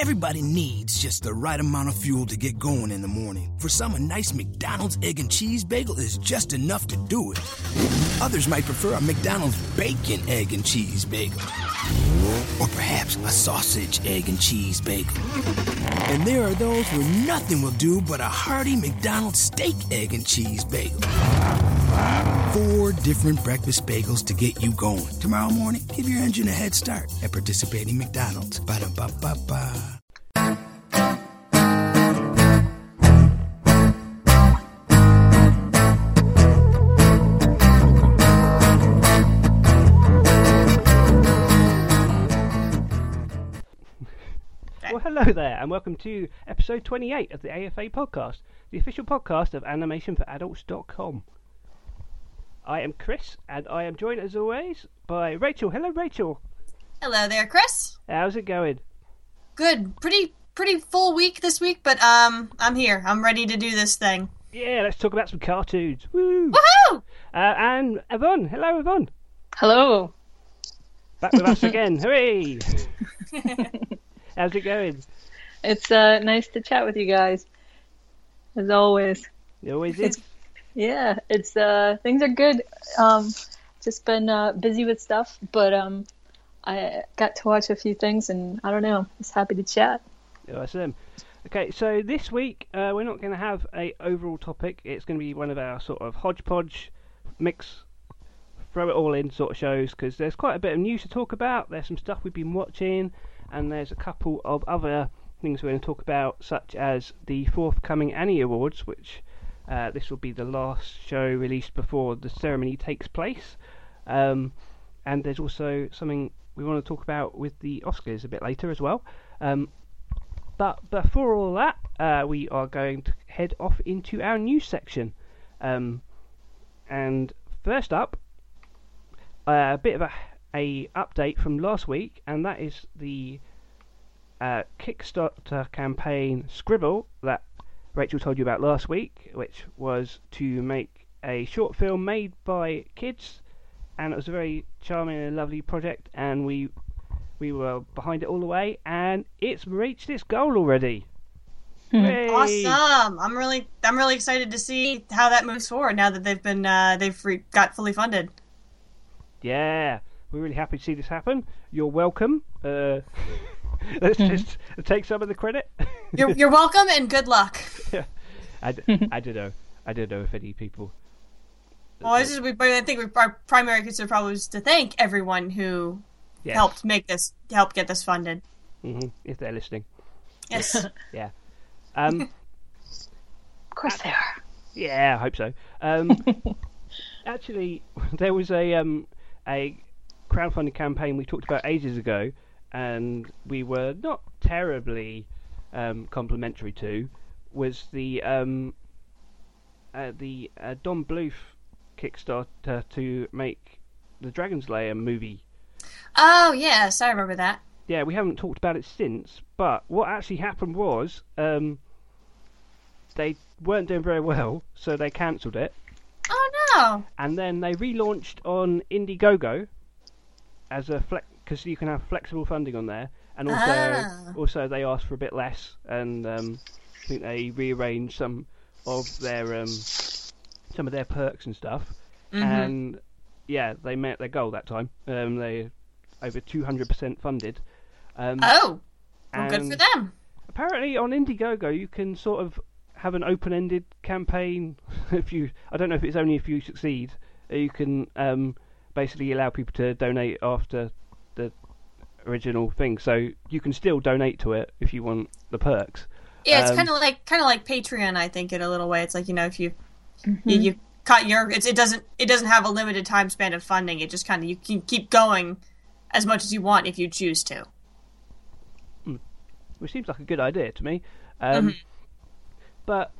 Everybody needs just the right amount of fuel to get going in the morning. For some, a nice McDonald's egg and cheese bagel is just enough to do it. Others might prefer a McDonald's bacon, egg, and cheese bagel. Or perhaps a sausage, egg, and cheese bagel. And there are those where nothing will do but a hearty McDonald's steak, egg, and cheese bagel. Four different breakfast bagels to get you going. Tomorrow morning, give your engine a head start at participating McDonald's. Ba-da-ba-ba-ba. Hello there, and welcome to episode 28 of the AFA podcast, the official podcast of animationforadults.com. I am Chris, and I am joined as always by Rachel. Hello, Rachel. Hello there, Chris. How's it going? Good. Pretty pretty full week this week, but um I'm here. I'm ready to do this thing. Yeah, let's talk about some cartoons. Woo! Woohoo! Uh, and Yvonne. Hello, Yvonne. Hello. Back with us again. Hooray! How's it going? It's uh, nice to chat with you guys, as always. It always is. Yeah, it's uh, things are good. Um, just been uh, busy with stuff, but um, I got to watch a few things, and I don't know. Just happy to chat. Awesome. Okay, so this week uh, we're not going to have a overall topic. It's going to be one of our sort of hodgepodge mix, throw it all in sort of shows because there's quite a bit of news to talk about. There's some stuff we've been watching, and there's a couple of other things we're going to talk about, such as the forthcoming Annie Awards, which uh, this will be the last show released before the ceremony takes place. Um, and there's also something we want to talk about with the Oscars a bit later as well. Um, but before all that, uh, we are going to head off into our news section. Um, and first up, uh, a bit of a, a update from last week, and that is the uh, Kickstarter campaign Scribble that Rachel told you about last week, which was to make a short film made by kids, and it was a very charming and lovely project, and we we were behind it all the way, and it's reached its goal already. Hooray! Awesome. I'm really I'm really excited to see how that moves forward now that they've been uh, they've re- got fully funded. Yeah, we're really happy to see this happen. You're welcome. Uh, let's just take some of the credit. You're you're welcome and good luck. Yeah, I don't know. I don't know if any people. Well, this is we, but I think we, our primary concern probably was to thank everyone who Yes. helped make this help get this funded. hmm if they're listening. Yes. Yeah. Um, Of course they are. yeah, I hope so. Um, actually, there was a um, a crowdfunding campaign we talked about ages ago, and we were not terribly um, complimentary to. Was the um, uh, the uh, Don Bluth Kickstarter to make the Dragon's Lair movie oh yes, I remember that. yeah, we haven't talked about it since. But what actually happened was um, they weren't doing very well, so they cancelled it, Oh no. and then they relaunched on Indiegogo as a flex because you can have flexible funding on there, and also Ah. also they asked for a bit less, and um, I think they rearranged some of their um, some of their perks and stuff, and yeah, they met their goal that time. Um, they over two hundred percent funded. Um, Oh. Well, good for them. apparently on Indiegogo you can sort of have an open-ended campaign. if you, I don't know if it's only if you succeed. You can um, basically allow people to donate after the original thing, so you can still donate to it if you want the perks. Yeah, it's Um, kind of like kind of like Patreon, I think, in a little way. It's like you know, if you you, you cut your it's, it doesn't it doesn't have a limited time span of funding. It just kind of you can keep going as much as you want if you choose to. which seems like a good idea to me. Um, But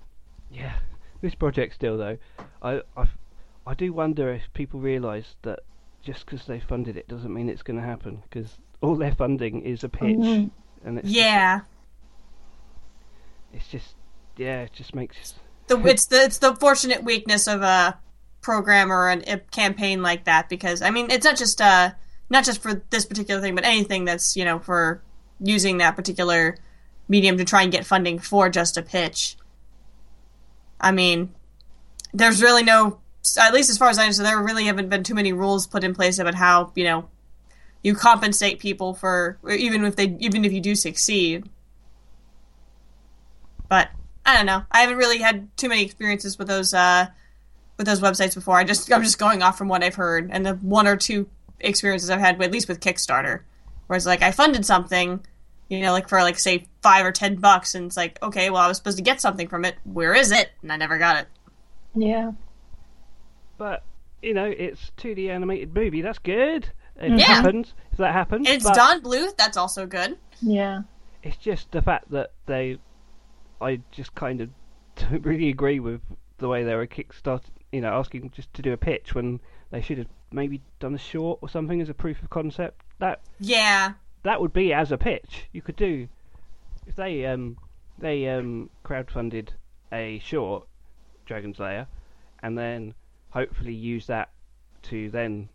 yeah, this project still though, I I, I do wonder if people realise that just because they funded it doesn't mean it's going to happen because all their funding is a pitch, Mhm. and it's just- Yeah, it's just yeah, it just makes the it's the it's the fortunate weakness of a program or an, a campaign like that because I mean it's not just uh not just for this particular thing, but anything that's you know for using that particular medium to try and get funding for just a pitch. I mean, there's really no, at least as far as I understand, there really haven't been too many rules put in place about how you know you compensate people for even if they even if you do succeed. But I don't know. I haven't really had too many experiences with those uh, with those websites before. I just I'm just going off from what I've heard and the one or two experiences I've had, at least with Kickstarter, where it's like I funded something, you know, like for like say five or ten bucks, and it's like okay, well I was supposed to get something from it. Where is it? And I never got it. Yeah. But you know, it's 2D animated movie. That's good. If Yeah. it happens, if that happens, And it's but Don Bluth. That's also good. Yeah. it's just the fact that they, I just kind of don't really agree with the way they were kickstarted. You know, asking just to do a pitch when they should have maybe done a short or something as a proof of concept. That Yeah. that would be as a pitch. You could do if they um they um crowdfunded a short Dragon's Lair, and then hopefully use that to then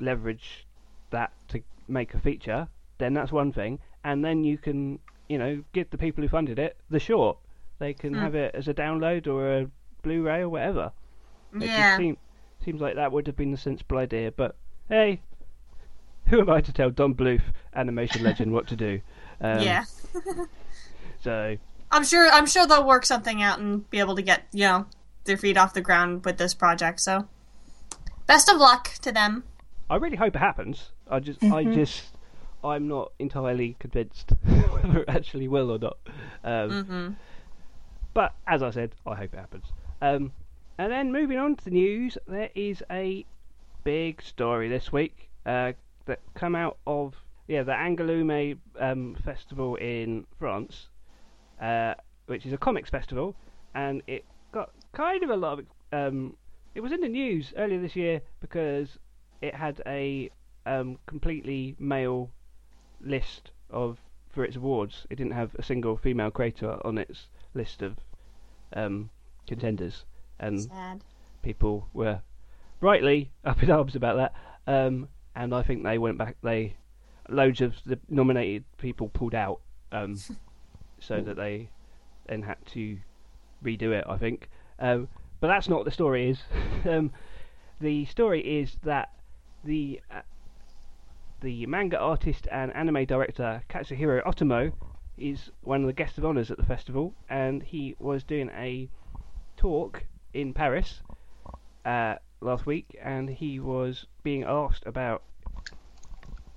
leverage that to make a feature. Then that's one thing, and then you can you know give the people who funded it the short. They can have it as a download or a Blu-ray or whatever. It just Yeah. seem, seems like that would have been the sensible idea, but hey, who am I to tell Don Bluth, animation legend, what to do? Um, yeah. So I'm sure. I'm sure they'll work something out and be able to get you know their feet off the ground with this project. So, best of luck to them. I really hope it happens. I just, I just, I'm not entirely convinced whether it actually will or not. Um, But as I said, I hope it happens. Um, and then moving on to the news, there is a big story this week uh, that come out of yeah the Angoulême um, festival in France, uh, which is a comics festival, and it got kind of a lot of um, it was in the news earlier this year because it had a um, completely male list of for its awards. It didn't have a single female creator on its list of um, contenders, and Sad. people were rightly up in arms about that. Um, and I think they went back. They loads of the nominated people pulled out, um, so that they then had to redo it. I think, um, but that's not what the story is. um, the story is that the uh, the manga artist and anime director Katsuhiro Otomo is one of the guests of honours at the festival, and he was doing a talk in Paris uh, last week, and he was being asked about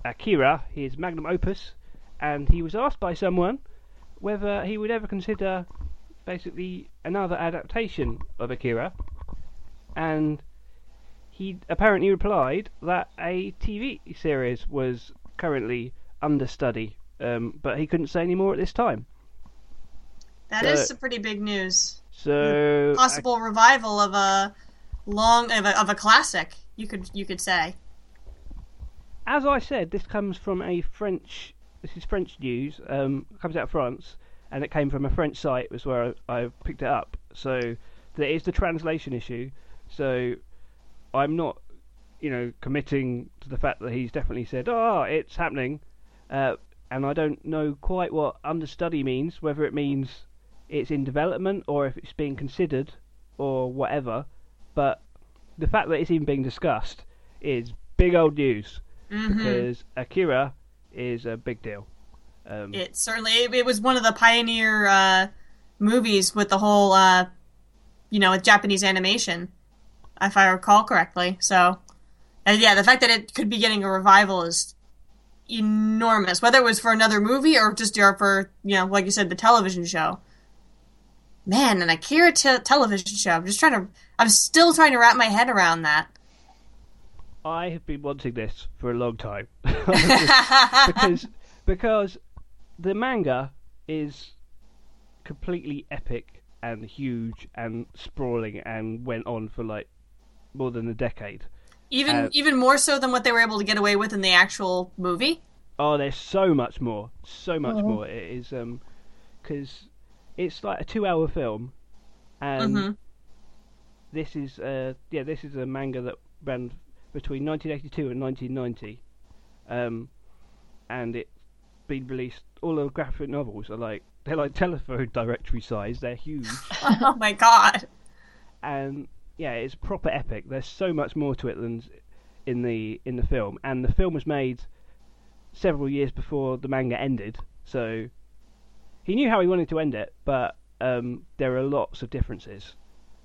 Akira, his magnum opus, and he was asked by someone whether he would ever consider basically another adaptation of Akira, and he apparently replied that a TV series was currently under study, um, but he couldn't say any more at this time. That So- is some pretty big news. So Possible revival of a long of a, of a classic. You could you could say. as I said, this comes from a French. This is French news. Um, comes out of France, and it came from a French site. Was where I, I picked it up. So there is the translation issue. So I'm not, you know, committing to the fact that he's definitely said, "Oh, it's happening," uh, and I don't know quite what understudy means. Whether it means it's in development or if it's being considered or whatever. But the fact that it's even being discussed is big old news because Akira is a big deal. Um, It certainly it, it was one of the pioneer uh, movies with the whole uh, you know with Japanese animation, if I recall correctly. So, and yeah, the fact that it could be getting a revival is enormous. Whether it was for another movie or just or for you know like you said the television show. Man, an Akira te- television show. I'm just trying to. I'm still trying to wrap my head around that. I have been wanting this for a long time because because the manga is completely epic and huge and sprawling and went on for like more than a decade. Even Uh, even more so than what they were able to get away with in the actual movie. Oh, there's so much more, so much more. It is um, because it's like a two-hour film, and Mhm. this is uh, yeah, this is a manga that ran between 1982 and 1990, um, and it's been released. All the graphic novels are like they're like telephone directory size. They're huge, oh my god. and yeah, it's proper epic. There's so much more to it than in the in the film, and the film was made several years before the manga ended. So he knew how he wanted to end it, but um, there are lots of differences.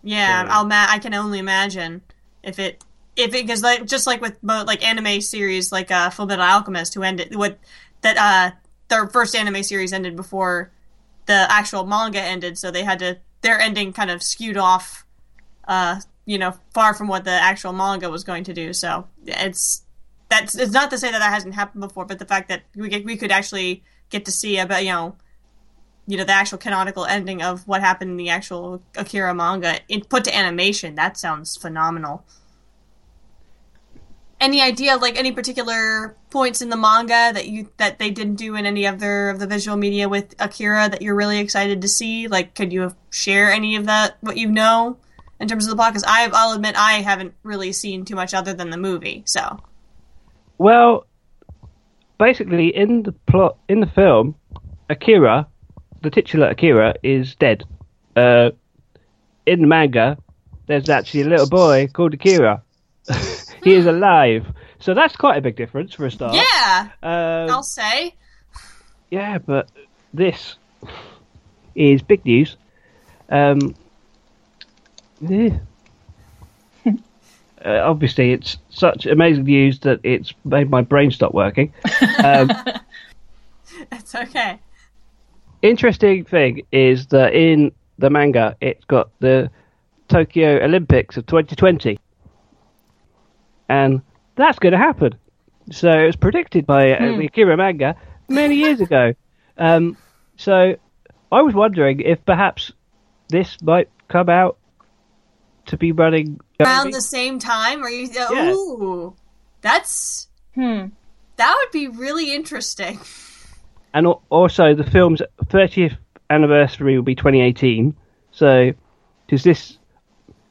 Yeah, So- I'll ma- I can only imagine if it if it because like just like with like anime series like uh Full Metal Alchemist who ended what that uh their first anime series ended before the actual manga ended, so they had to their ending kind of skewed off, uh you know far from what the actual manga was going to do. So it's that's it's not to say that that hasn't happened before, but the fact that we get, we could actually get to see about you know you know the actual canonical ending of what happened in the actual Akira manga in, put to animation. That sounds phenomenal. Any idea, like any particular points in the manga that you that they didn't do in any other of the visual media with Akira that you're really excited to see? Like, could you share any of that what you know in terms of the plot? Because I've I'll admit I haven't really seen too much other than the movie. So Well, basically, in the plot in the film, Akira, the titular Akira, is dead. Uh, in the manga, there's actually a little boy called Akira. he is alive, so that's quite a big difference for a start. yeah, Um, I'll say. yeah, but this is big news. Um, yeah. uh, obviously, it's such amazing news that it's made my brain stop working. Um, It's okay. interesting thing is that in the manga, it's got the Tokyo Olympics of 2020, and that's going to happen. So it was predicted by uh, the Akira manga many years ago. Um, so I was wondering if perhaps this might come out to be running Around the same time, or you? Yeah. Ooh, that's Hmm. that would be really interesting. and also the film's 30th anniversary will be 2018. So, does this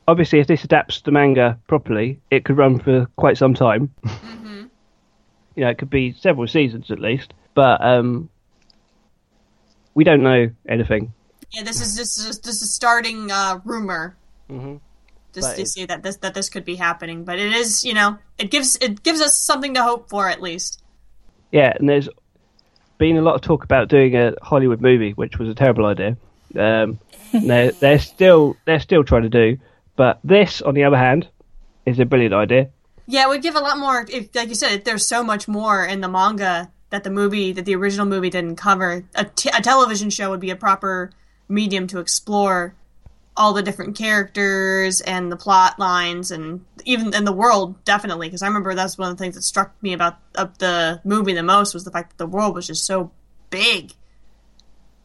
obviously if this adapts the manga properly, it could run for quite some time. You know, it could be several seasons at least. But um, we don't know anything. Yeah, this is just just this is a starting uh, rumor. Mhm. Just to see that this that this could be happening, but it is you know it gives it gives us something to hope for at least. Yeah, and there's been a lot of talk about doing a Hollywood movie, which was a terrible idea. Um, they're, they're still they're still trying to do, but this, on the other hand, is a brilliant idea. Yeah, it would give a lot more. If, like you said, there's so much more in the manga that the movie, that the original movie didn't cover. A, t- a television show would be a proper medium to explore all the different characters and the plot lines, and even in the world, definitely. Because I remember that's one of the things that struck me about the movie the most was the fact that the world was just so big.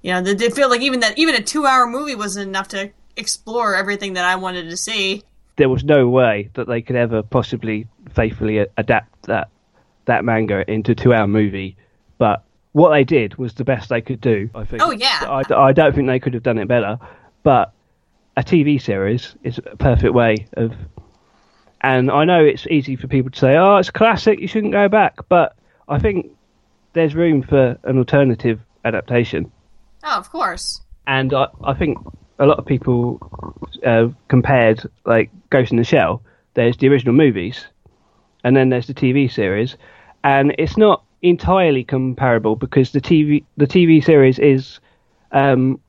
You know, they feel like even that even a two-hour movie wasn't enough to explore everything that I wanted to see. There was no way that they could ever possibly faithfully adapt that that manga into a two-hour movie, but what they did was the best they could do. I think. Oh, yeah. I, I don't think they could have done it better, but a TV series is a perfect way of. And I know it's easy for people to say, "Oh, it's classic. You shouldn't go back," but I think there's room for an alternative adaptation. Oh, of course. and I, I think a lot of people uh, compared like Ghost in the Shell. There's the original movies, and then there's the TV series, and it's not entirely comparable because the TV the TV series is um,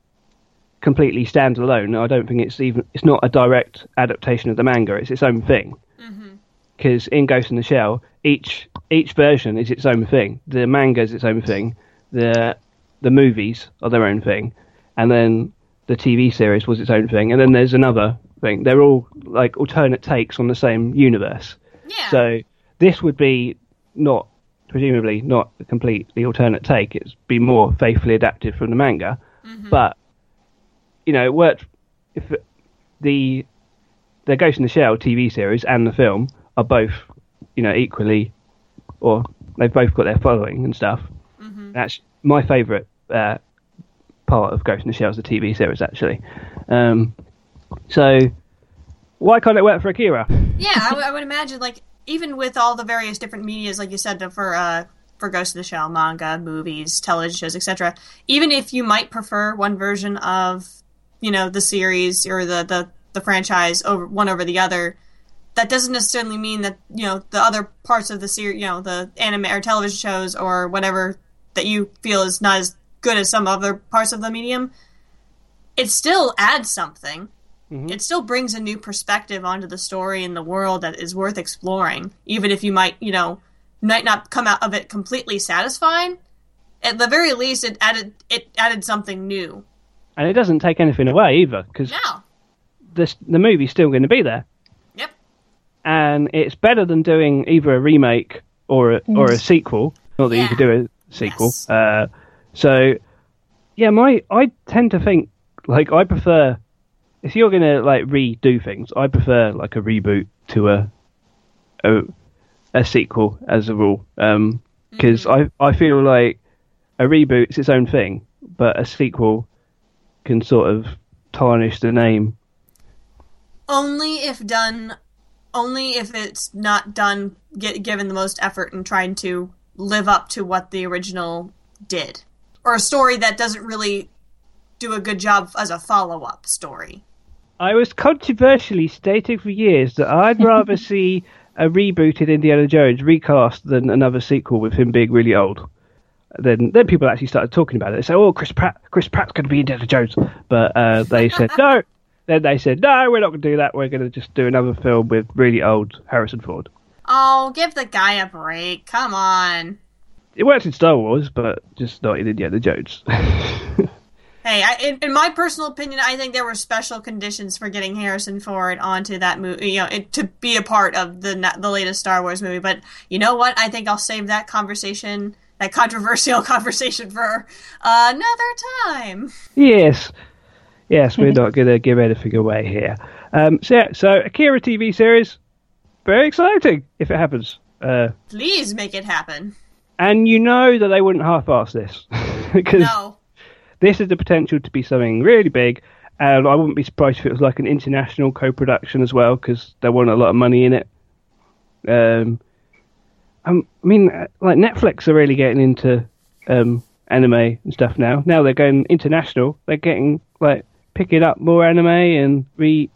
completely standalone. I don't think it's even it's not a direct adaptation of the manga. It's its own thing. Because in Ghost in the Shell, each each version is its own thing. The manga is its own thing. The the movies are their own thing, and then the TV series was its own thing, and then there's another thing. They're all like alternate takes on the same universe. Yeah. So this would be not presumably not a completely alternate take. It'd be more faithfully adapted from the manga, but you know, it worked. If the the Ghost in the Shell TV series and the film are both, you know, equally, or they've both got their following and stuff. That's my favourite uh, part of Ghost in the Shell is the TV series, actually. Um, so why can't it work for Akira? Yeah, I would- I would imagine like even with all the various different medias, like you said, for uh, for Ghost of the Shell, manga, movies, television shows, etc. Even if you might prefer one version of, you know, the series or the the, the franchise over one over the other, that doesn't necessarily mean that you know the other parts of the series, you know, the anime or television shows or whatever that you feel is not as good as some other parts of the medium. It still adds something. It still brings a new perspective onto the story and the world that is worth exploring, even if you might, you know, might not come out of it completely satisfied. At the very least, it added it added something new. And it doesn't take anything away either, because Now, the the movie's still going to be there, yep, and it's better than doing either a remake or a, or a sequel. Not that you could do a sequel. Yes. Uh, so, yeah, my I tend to think like I prefer if you're going to like redo things, I prefer like a reboot to a a, a sequel as a rule. Um 'cause because I I feel like a reboot's its own thing, but a sequel can sort of tarnish the name. Only if done, only if it's not done, get given the most effort in trying to live up to what the original did, or a story that doesn't really do a good job as a follow up story. I was controversially stating for years that I'd rather see a rebooted Indiana Jones recast than another sequel with him being really old. Then, then people actually started talking about it. They said, "Oh, Chris Pratt, Chris Pratt's going to be Indiana Jones," but uh, they said no. Then they said, "No, we're not going to do that. We're going to just do another film with really old Harrison Ford." Oh, give the guy a break! Come on. It works in Star Wars, but just not in Indiana Jones. Hey, I, in, in my personal opinion, I think there were special conditions for getting Harrison Ford onto that movie, you know, it, to be a part of the the latest Star Wars movie. But you know what? I think I'll save that conversation, that controversial conversation, for another time. Yes, yes, we're not going to give anything away here. Um, so, yeah, so Akira TV series, very exciting if it happens. Uh, Please make it happen. And you know that they wouldn't half-ass this because No. this is the potential to be something really big. And I wouldn't be surprised if it was like an international co-production as well because they want a lot of money in it. Um, um, I mean, uh, like Netflix are really getting into um, anime and stuff now. Now they're going international. They're getting like picking up more anime and re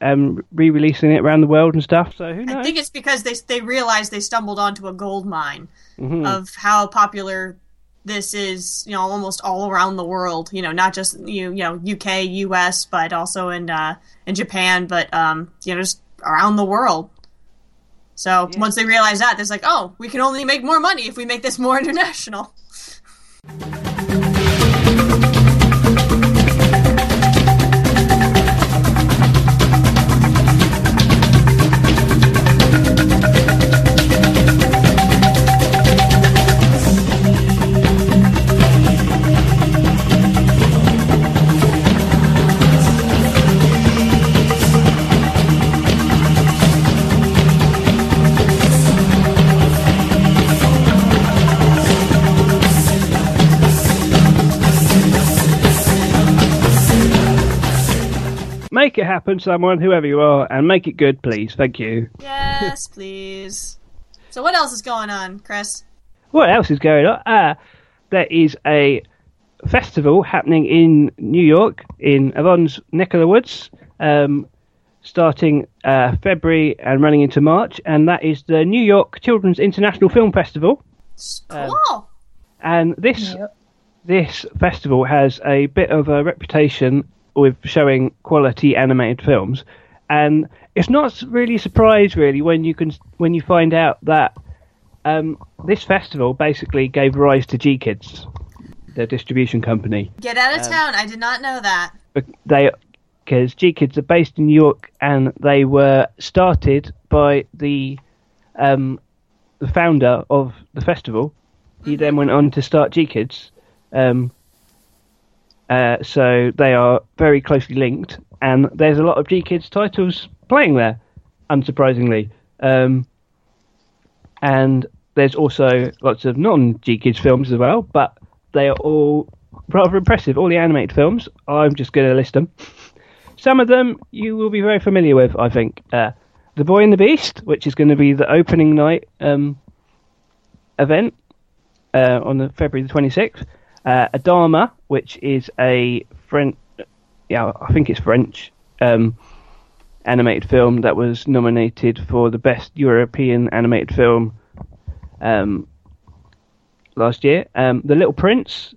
um, re-releasing it around the world and stuff. So who knows? I think it's because they they realized they stumbled onto a gold mine of how popular this is, you know, almost all around the world. You know, not just you, you know, UK, US, but also in uh, in Japan, but um, you know, just around the world. So once they realize that, they're like, oh, we can only make more money if we make this more international. It happen, someone, whoever you are, and make it good, please. Thank you. Yes, please. So what else is going on, Chris? What else is going on? Ah, there is a festival happening in New York, in Yvonne's neck of the woods, um, starting uh, February and running into March, and that is the New York Children's International Film Festival. Cool. And this Yep. this festival has a bit of a reputation with showing quality animated films, and it's not really a surprise really when you can when you find out that um, this festival basically gave rise to G Kids, their distribution company. Get out of town. I did not know that. They because G Kids are based in New York and they were started by the um, the founder of the festival. He then went on to start G Kids. Um, uh, so they are very closely linked, and there's a lot of G Kids titles playing there, unsurprisingly. Um, and there's also lots of non G Kids films as well, but they are all rather impressive. All the animated films, I'm just going to list them. Some of them you will be very familiar with, I think. Uh, the Boy and the Beast, which is going to be the opening night um, event uh, on the February the 26th. Uh, Adama, which is a French, yeah, I think it's French um, animated film that was nominated for the best European animated film um, last year. Um, the Little Prince,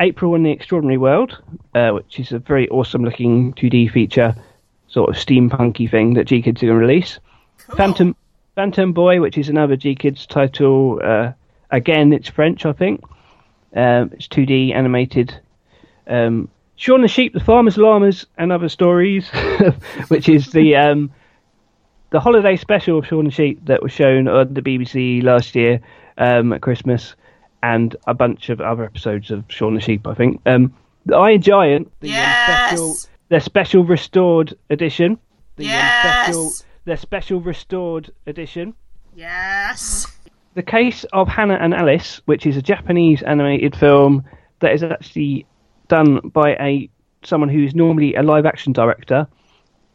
April in the Extraordinary World, uh, which is a very awesome looking 2D feature, sort of steampunky thing that G Kids are going to release. Cool. Phantom Phantom Boy, which is another G Kids title. Uh, again, it's French, I think. Um, it's 2D animated. Um, Shaun the Sheep, the Farmer's Llamas, and Other Stories, which is the um, the holiday special of Shaun the Sheep that was shown on the BBC last year um, at Christmas, and a bunch of other episodes of Shaun the Sheep. I think um, the Iron Giant, the um, Yes. special, their special restored edition, the um, special Yes. their special restored edition. Yes. The Case of Hana and Alice, which is a Japanese animated film that is actually done by a someone who is normally a live action director,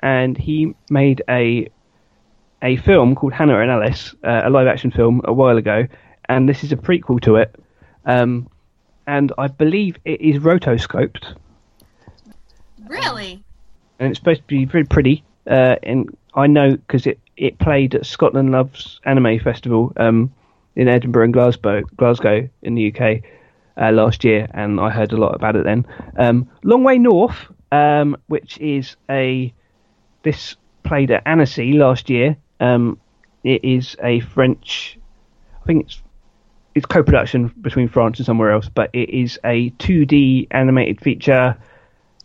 and he made a a film called Hana and Alice, uh, a live action film a while ago, and this is a prequel to it. Um, and I believe it is rotoscoped, Really? and it's supposed to be very pretty. Uh, and I know because it, it played at Scotland Loves Anime Festival um, in Edinburgh and Glasgow, Glasgow in the UK uh, last year, and I heard a lot about it then. Um, Long Way North, um, which is a this played at Annecy last year. Um, it is a French, I think it's it's co-production between France and somewhere else, but it is a 2D animated feature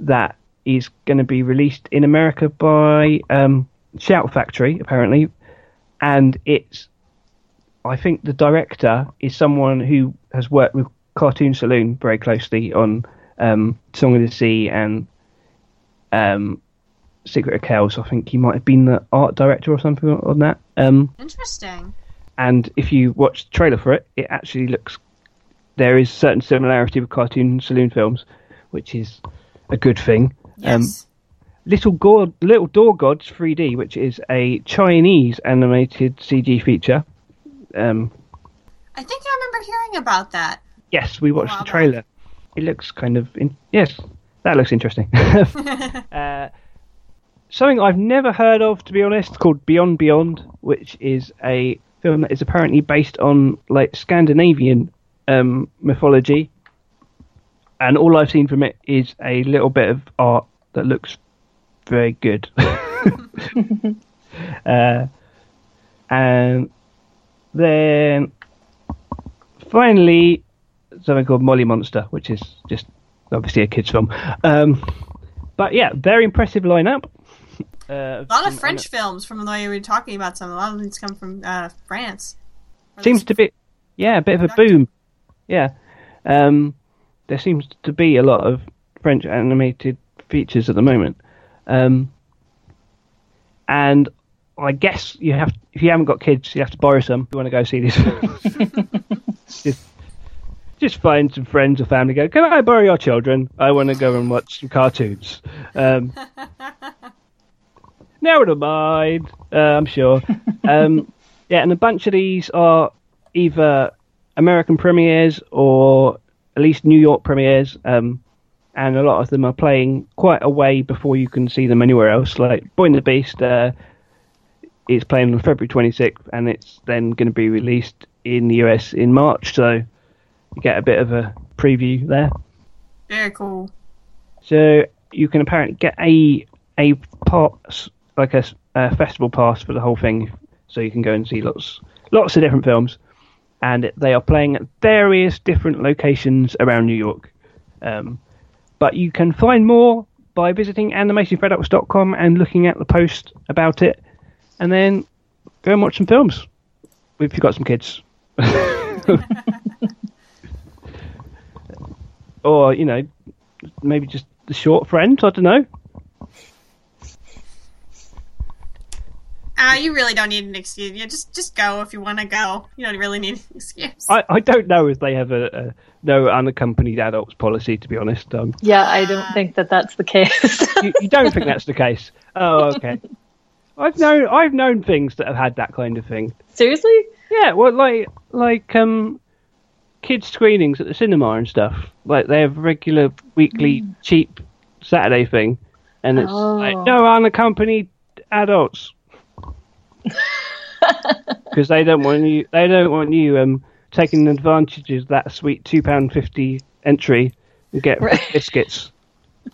that is going to be released in America by um, Shout Factory, apparently, and it's. I think the director is someone who has worked with Cartoon Saloon very closely on um, Song of the Sea and um, Secret of Kells. I think he might have been the art director or something on that. Um, Interesting. and if you watch the trailer for it, it actually looks there is certain similarity with cartoon saloon films, which is a good thing. Um, Yes. Little God, Little Door Gods 3D, which is a Chinese animated CG feature. Um, I think I remember hearing about that. yes, we watched Wow, the trailer. It looks kind of in- yes, that looks interesting. uh, something I've never heard of, to be honest, called Beyond Beyond, which is a film that is apparently based on like Scandinavian um, mythology, and all I've seen from it is a little bit of art that looks very good. uh, and then finally something called Molly Monster, which is just obviously a kids' film. Um, but yeah, very impressive lineup. Uh, A lot of French films from the way you were talking about some. A lot of these come from uh, France. Or seems to be, yeah, a bit of a boom. Yeah, um, there seems to be a lot of French animated features at the moment, um, and I guess you have if you haven't got kids, you have to borrow some. If you want to go see these films. just, just find some friends or family. Go, can I borrow your children? I want to go and watch some cartoons. Um, never mind. Uh, I'm sure. Um, yeah, and a bunch of these are either American premieres or at least New York premieres. Um, and a lot of them are playing quite a way before you can see them anywhere else. Like Boy and the Beast uh, is playing on February 26th, and it's then going to be released in the US in March. So you get a bit of a preview there. Very cool. So you can apparently get a a pass, like a festival pass for the whole thing, so you can go and see lots lots of different films, and they are playing at various different locations around New York. Um, but you can find more by visiting animationforadults.com and looking at the post about it, and then go and watch some films if you've got some kids. or you know maybe just the short friend. I don't know. Uh, you really don't need an excuse. You just just go if you want to go. You don't really need an excuse. I, I don't know if they have a, a no unaccompanied adults policy. To be honest, um, Yeah, I don't think that that's the case. you, you don't think that's the case? Oh, okay. I've known I've known things that have had that kind of thing. Seriously? Yeah, well, like like um, kids screenings at the cinema and stuff. Like they have regular weekly cheap Saturday thing, and it's like Oh. no unaccompanied adults because they don't want you. They don't want you um taking advantage of that sweet two pound fifty entry and get Right. biscuits.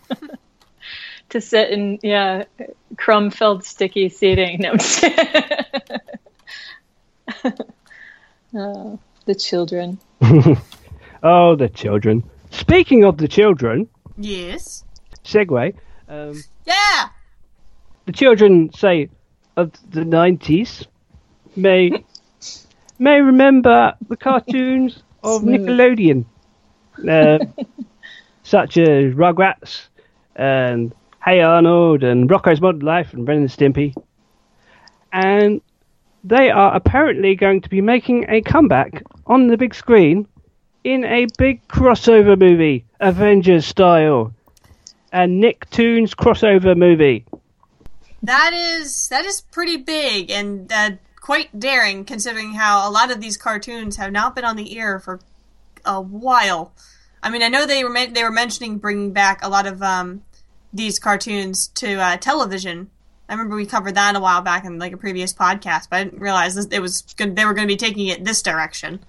to sit in yeah crumb filled sticky seating. No, I'm just kidding. oh, the children. Oh, the children. Speaking of the children, Yes. segue. Um, Yeah. the children say of the nineties may may remember the cartoons of Nickelodeon, uh, such as Rugrats and Hey Arnold and Rocco's Modern Life and Ren and Stimpy, and they are apparently going to be making a comeback on the big screen in a big crossover movie, Avengers style, a Nicktoons crossover movie. That is that is pretty big and uh, quite daring, considering how a lot of these cartoons have not been on the air for a while. I mean, I know they were they were mentioning bringing back a lot of um, these cartoons to uh, television. I remember we covered that a while back in like a previous podcast, but I didn't realize this, it was gonna, they were going to be taking it this direction.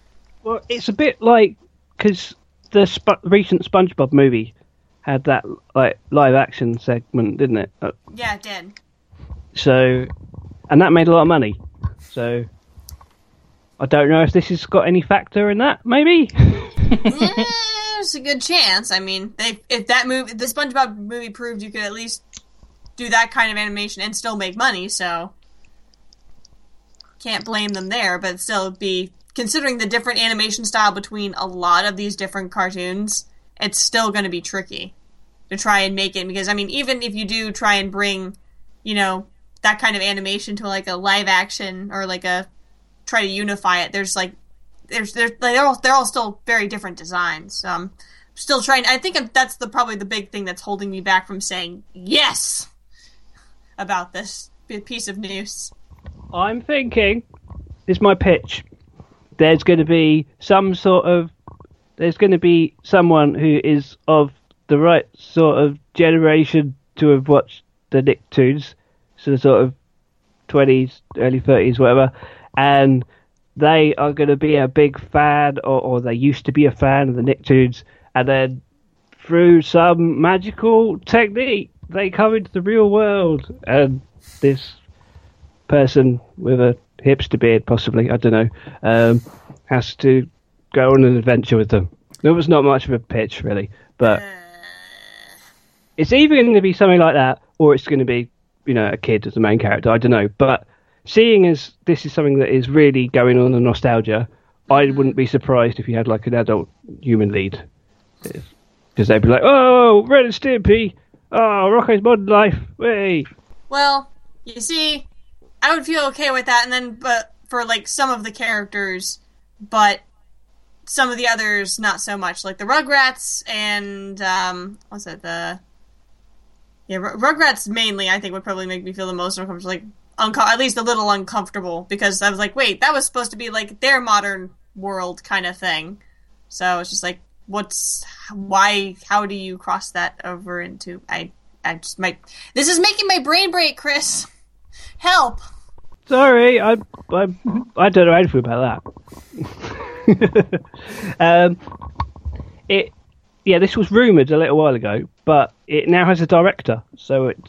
Well, it's a bit like because the sp- recent SpongeBob movie had that like live action segment, didn't it? Uh, Yeah, it did. So, and that made a lot of money. So, I don't know if this has got any factor in that. Maybe. There's a good chance. I mean, they, if that movie, the SpongeBob movie proved you could at least do that kind of animation and still make money, so can't blame them there. But still, be considering the different animation style between a lot of these different cartoons, it's still going to be tricky to try and make it because I mean, even if you do try and bring, you know, that kind of animation to like a live action or like a try to unify it, there's like there's they're they're all they're all still very different designs. Um, still trying. I think that's the probably the big thing that's holding me back from saying yes about this piece of news. I'm thinking. This is my pitch. There's going to be some sort of. There's going to be someone who is of the right sort of generation to have watched the Nicktoons, so the sort of 20s, early 30s, whatever, and they are going to be a big fan, or, or they used to be a fan of the Nicktoons, and then through some magical technique, they come into the real world, and this person with a hipster beard, possibly, I don't know, um, has to go on an adventure with them. There was not much of a pitch, really, but it's either going to be something like that, or it's going to be, you know, a kid as the main character. I don't know, but seeing as this is something that is really going on the nostalgia, I wouldn't be surprised if you had like an adult human lead, because they'd be like, "Oh, Ren and Stimpy, oh, Rocco's Modern Life, hey." Well, you see, I would feel okay with that, and then but for like some of the characters, but some of the others not so much, like the Rugrats and um, what's it the yeah Rugrats mainly. I think would probably make me feel the most uncomfortable, like unco- at least a little uncomfortable because I was like, wait, that was supposed to be like their modern world kind of thing. So it's just like, what's why? How do you cross that over into I? I just might. This is making my brain break, Chris. Help! Sorry, I, I, I don't know anything about that. um, it, yeah, this was rumored a little while ago, but it now has a director, so it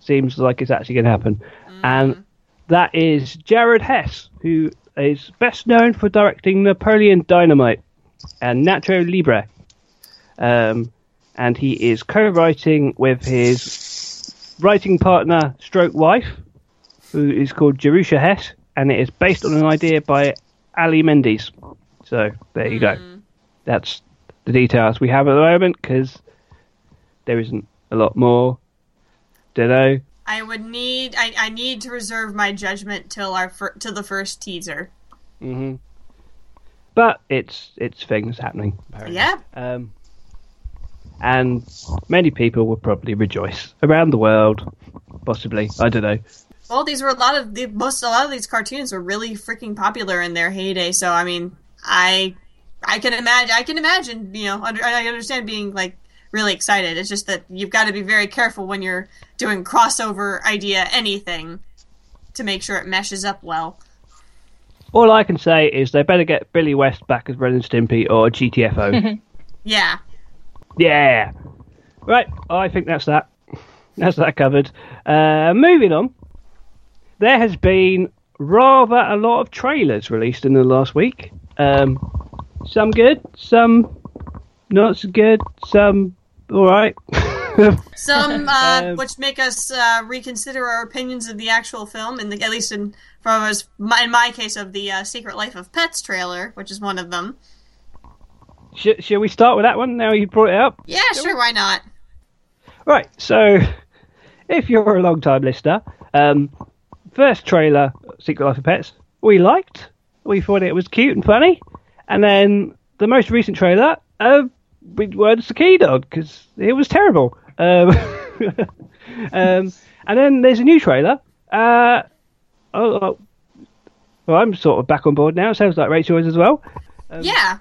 seems like it's actually going to happen, and that is Jared Hess, who is best known for directing Napoleon Dynamite and Nacho Libre, um, and he is co-writing with his writing partner, stroke wife, who is called Jerusha Hess, and it is based on an idea by Ali Mendes. So there you go. That's the details we have at the moment because there isn't a lot more. Don't know. I would need. I, I need to reserve my judgment till our fir- till the first teaser. hmm But it's it's things happening. Apparently. Yeah. Um, and many people will probably rejoice around the world. Possibly, I don't know. Well, these were a lot of the most. A lot of these cartoons were really freaking popular in their heyday. So I mean, I I can imagine. I can imagine. You know, under, I understand being like really excited. It's just that you've got to be very careful when you're doing crossover idea anything to make sure it meshes up well. All I can say is they better get Billy West back as Ren and Stimpy or GTFO. Yeah. yeah. Right, I think that's that. That's that covered. Uh, moving on. There has been rather a lot of trailers released in the last week. Um, some good, some not so good, some all right. Some uh, Um, which make us uh, reconsider our opinions of the actual film, and at least in from us, my, in my case of the uh, Secret Life of Pets trailer, which is one of them. Sh- shall we start with that one now you brought it up? Yeah, sure, why not? Right, so if you're a long time listener, um, first trailer, Secret Life of Pets, we liked. We thought it was cute and funny. And then the most recent trailer, we weren't dog because it was terrible. Um, um, and then there's a new trailer. Uh, oh, oh, well, I'm sort of back on board now. Sounds like Rachel is as well. yeah,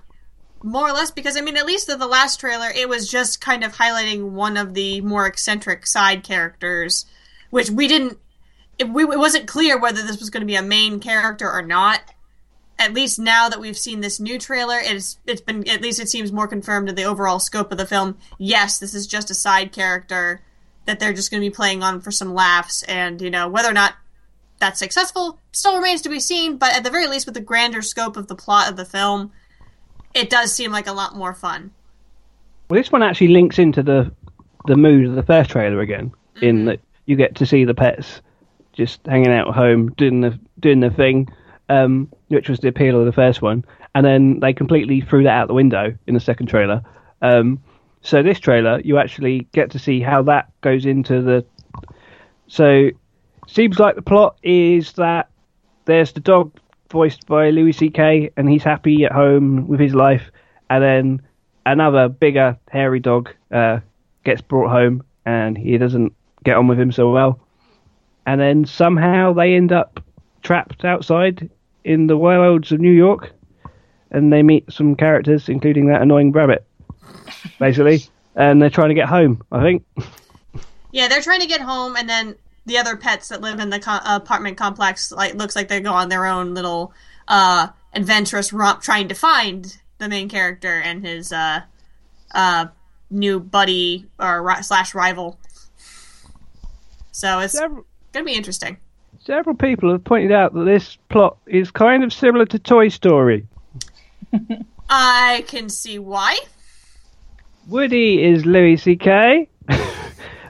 more or less, because I mean, at least of the last trailer, it was just kind of highlighting one of the more eccentric side characters, which we didn't. It, we, it wasn't clear whether this was going to be a main character or not. At least now that we've seen this new trailer, it's it's been at least it seems more confirmed in the overall scope of the film. Yes, this is just a side character that they're just going to be playing on for some laughs, and you know whether or not that's successful still remains to be seen. But at the very least, with the grander scope of the plot of the film, it does seem like a lot more fun. Well, this one actually links into the the mood of the first trailer again. In mm-hmm. that you get to see the pets just hanging out at home, doing the doing the thing, um, which was the appeal of the first one, and then they completely threw that out the window in the second trailer. Um, so this trailer, you actually get to see how that goes into the. So, seems like the plot is that there's the dog voiced by Louis C.K. and he's happy at home with his life, and then another bigger hairy dog uh, gets brought home and he doesn't get on with him so well, and then somehow they end up trapped outside in the wilds of New York, and they meet some characters, including that annoying rabbit, basically, and they're trying to get home. I think. Yeah, they're trying to get home, and then the other pets that live in the co- apartment complex like looks like they go on their own little uh, adventurous romp trying to find the main character and his uh, uh, new buddy or ri- slash rival. So it's gonna be interesting. Several people have pointed out that this plot is kind of similar to Toy Story. I can see why. Woody is Louis C.K.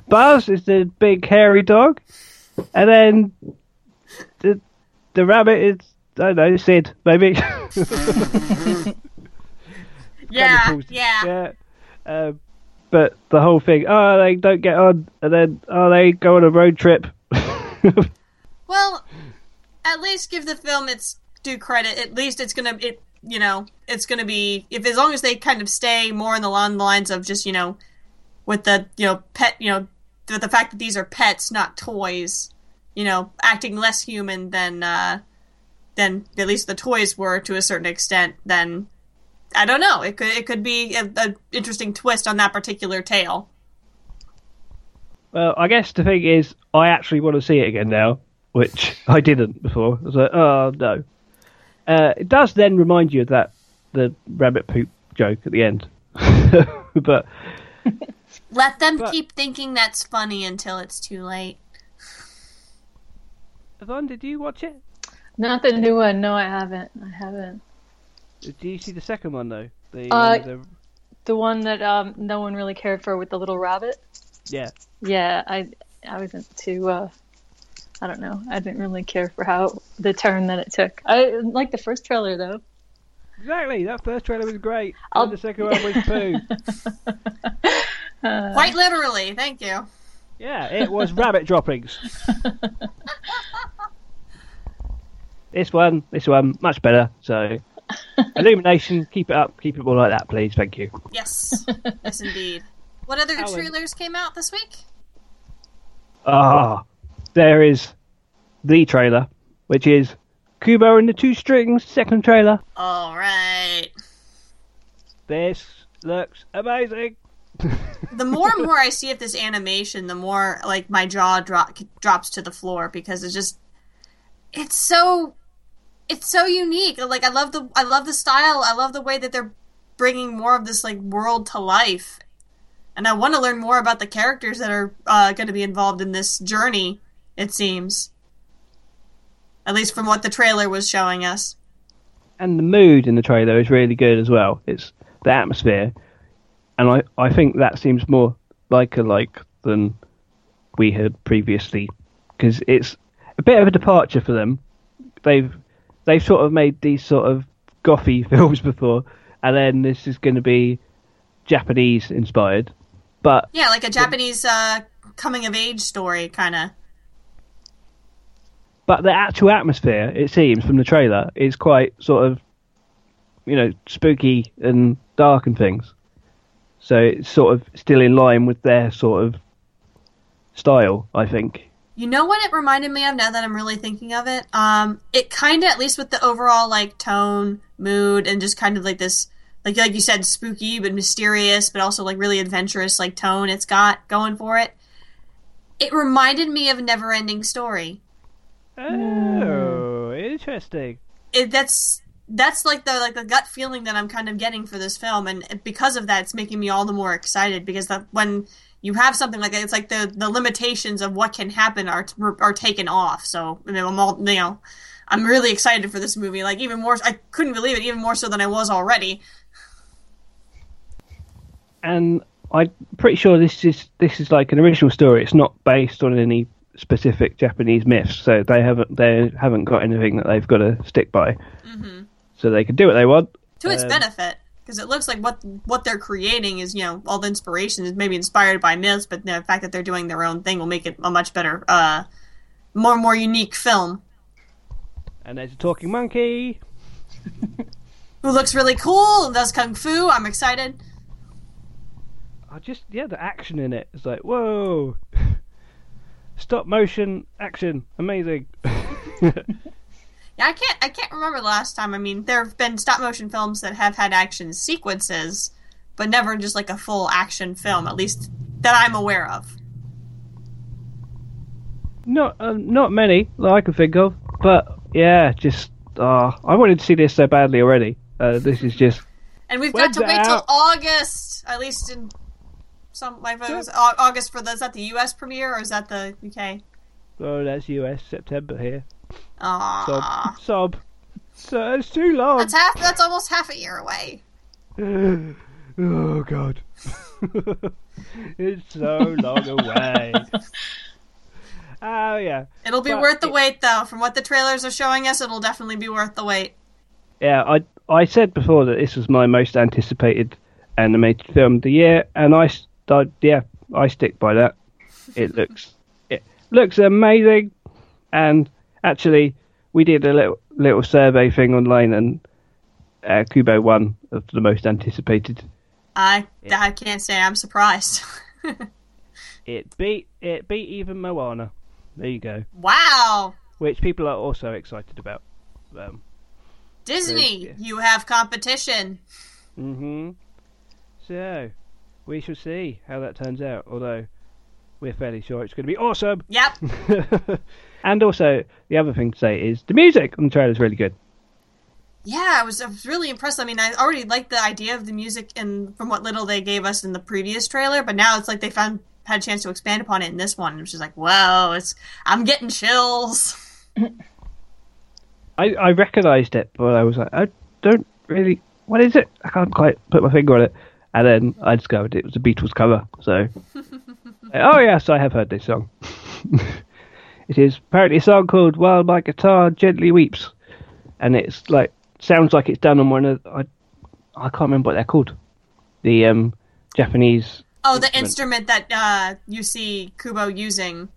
Buzz is the big hairy dog, and then the the rabbit is I don't know Sid maybe. Yeah, yeah. yeah. Um, but the whole thing, oh they don't get on, and then oh they go on a road trip. Well, at least give the film its due credit. At least it's gonna it you know it's gonna be if as long as they kind of stay more in the the lines of just you know with the you know pet you know with the fact that these are pets not toys you know acting less human than uh than at least the toys were to a certain extent then I don't know it could it could be a, a interesting twist on that particular tale. well, I guess the thing is, I actually want to see it again now, which I didn't before. I was like, oh no. Uh, it does then remind you of that the rabbit poop joke at the end, but Let them But- keep thinking that's funny until it's too late. Yvonne, did you watch it? Not the new one. No, I haven't. I haven't. Did you see the second one though? The, Uh, the The one that um, no one really cared for with the little rabbit. yeah. Yeah, I I wasn't too. Uh, I don't know. I didn't really care for how the turn that it took. I like the first trailer though. Exactly. That first trailer was great. I'll- And the second one was poo. Quite literally, thank you. yeah, it was rabbit droppings. this one, this one, much better. So, illumination, keep it up, keep it more like that, please. Thank you. Yes, yes, indeed. What other Alan. trailers came out this week? Ah, there is the trailer, which is Kubo and the Two Strings second trailer. All right. This looks amazing. the more and more I see of this animation, the more like my jaw drop, drops to the floor because it's just it's so it's so unique. Like I love the I love the style. I love the way that they're bringing more of this like world to life. And I want to learn more about the characters that are uh, going to be involved in this journey. It seems, at least from what the trailer was showing us. And the mood in the trailer is really good as well. It's the atmosphere, and I I think that seems more like a like than we had previously because it's a bit of a departure for them. They've they've sort of made these sort of gothy films before, and then this is going to be Japanese inspired. But yeah, like a Japanese uh, coming of age story, kind of. But the actual atmosphere, it seems from the trailer, is quite sort of, you know, spooky and dark and things. So it's sort of still in line with their sort of style, I think. You know what it reminded me of now that I'm really thinking of it? Um, it kind of, at least with the overall like tone, mood, and just kind of like this, like like you said, spooky but mysterious, but also like really adventurous like tone it's got going for it. It reminded me of Neverending Story. Hmm. Oh, interesting. It, that's that's like the like the gut feeling that I'm kind of getting for this film, and because of that, it's making me all the more excited because that when you have something like that, it's like the the limitations of what can happen are are taken off. So I mean, I'm all you know, I'm really excited for this movie. Like even more, I couldn't believe it even more so than I was already. And I'm pretty sure this is this is like an original story. It's not based on any specific Japanese myths, so they haven't they haven't got anything that they've got to stick by. Mm-hmm. So they can do what they want to its um, benefit because it looks like what what they're creating is you know all the inspiration is maybe inspired by myths, but the fact that they're doing their own thing will make it a much better, uh, more more unique film. And there's a talking monkey who looks really cool and does kung fu. I'm excited. I just yeah, the action in it is like whoa, stop motion action, amazing. Yeah, I can't. I can't remember the last time. I mean, there have been stop motion films that have had action sequences, but never just like a full action film. At least that I'm aware of. Not, uh, not many that I can think of. But yeah, just uh, I wanted to see this so badly already. Uh, this is just. And we've got to wait out? till August, at least in some. My vote was August for the. Is that the U.S. premiere or is that the UK? Oh, that's U.S. September here. Aww. Sob. Sob. So it's too long. That's half. That's almost half a year away. oh God. it's so long away. Oh yeah. It'll be but worth the it, wait, though. From what the trailers are showing us, it'll definitely be worth the wait. Yeah, I I said before that this was my most anticipated animated film of the year, and I, I yeah I stick by that. It looks it looks amazing, and actually, we did a little little survey thing online, and uh, Kubo won of the most anticipated. I I can't say I'm surprised. it beat it beat even Moana. There you go. Wow. Which people are also excited about. Um, Disney, yeah. you have competition. Mm-hmm. So, we shall see how that turns out. Although we're fairly sure it's going to be awesome. Yep. and also, the other thing to say is the music on the trailer is really good. Yeah, I was, I was really impressed. I mean, I already liked the idea of the music and from what little they gave us in the previous trailer, but now it's like they found had a chance to expand upon it in this one. Which is like, whoa, it's I'm getting chills. I I recognized it, but I was like, I don't really. What is it? I can't quite put my finger on it. And then I discovered it was a Beatles cover. So oh yes, I have heard this song. it is apparently a song called "While My Guitar Gently Weeps," and it's like sounds like it's done on one of I I can't remember what they're called. The um, Japanese. Oh, the instrument that uh, you see Kubo using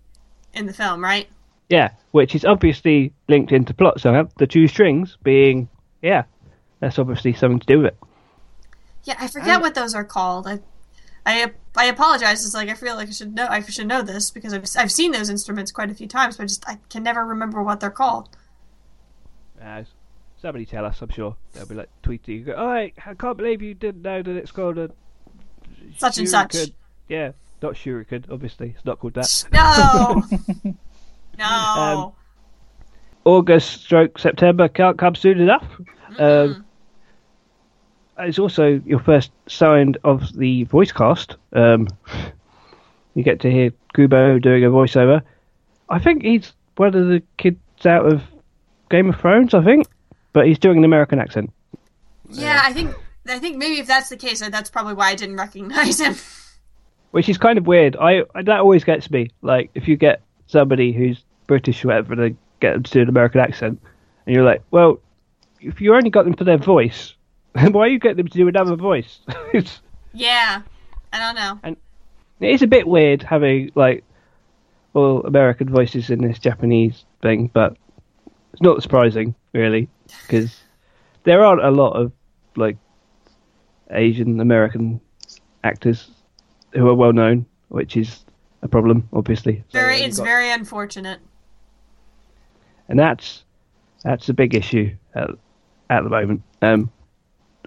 in the film, right? Yeah, which is obviously linked into plot somehow. The two strings being, yeah, that's obviously something to do with it. Yeah, I forget what those are called. I I I apologize. It's like I feel like I should know I should know this because I've I've seen those instruments quite a few times, but I just I can never remember what they're called. Uh, Somebody tell us, I'm sure. They'll be like, tweet you, go, oh, I can't believe you didn't know that it's called a. Such and such. Yeah, not shuriken, obviously. It's not called that. No. no. Um, August stroke September can't come soon enough. Um, it's also your first sound of the voice cast. Um, you get to hear Kubo doing a voiceover. I think he's one of the kids out of Game of Thrones, I think, but he's doing an American accent. yeah, I think I think maybe if that's the case, that's probably why I didn't recognize him. which is kind of weird. I that always gets me. Like if you get somebody who's British or whatever, they get them to do an American accent, and you're like, well, if you only got them for their voice, why you get them to do another voice? Yeah. I don't know. And it is a bit weird having like all American voices in this Japanese thing, but it's not surprising really because there aren't a lot of like Asian American actors who are well known, which is a problem, obviously. So, Very you've it's got- very unfortunate. and that's that's a big issue at, at the moment. Um,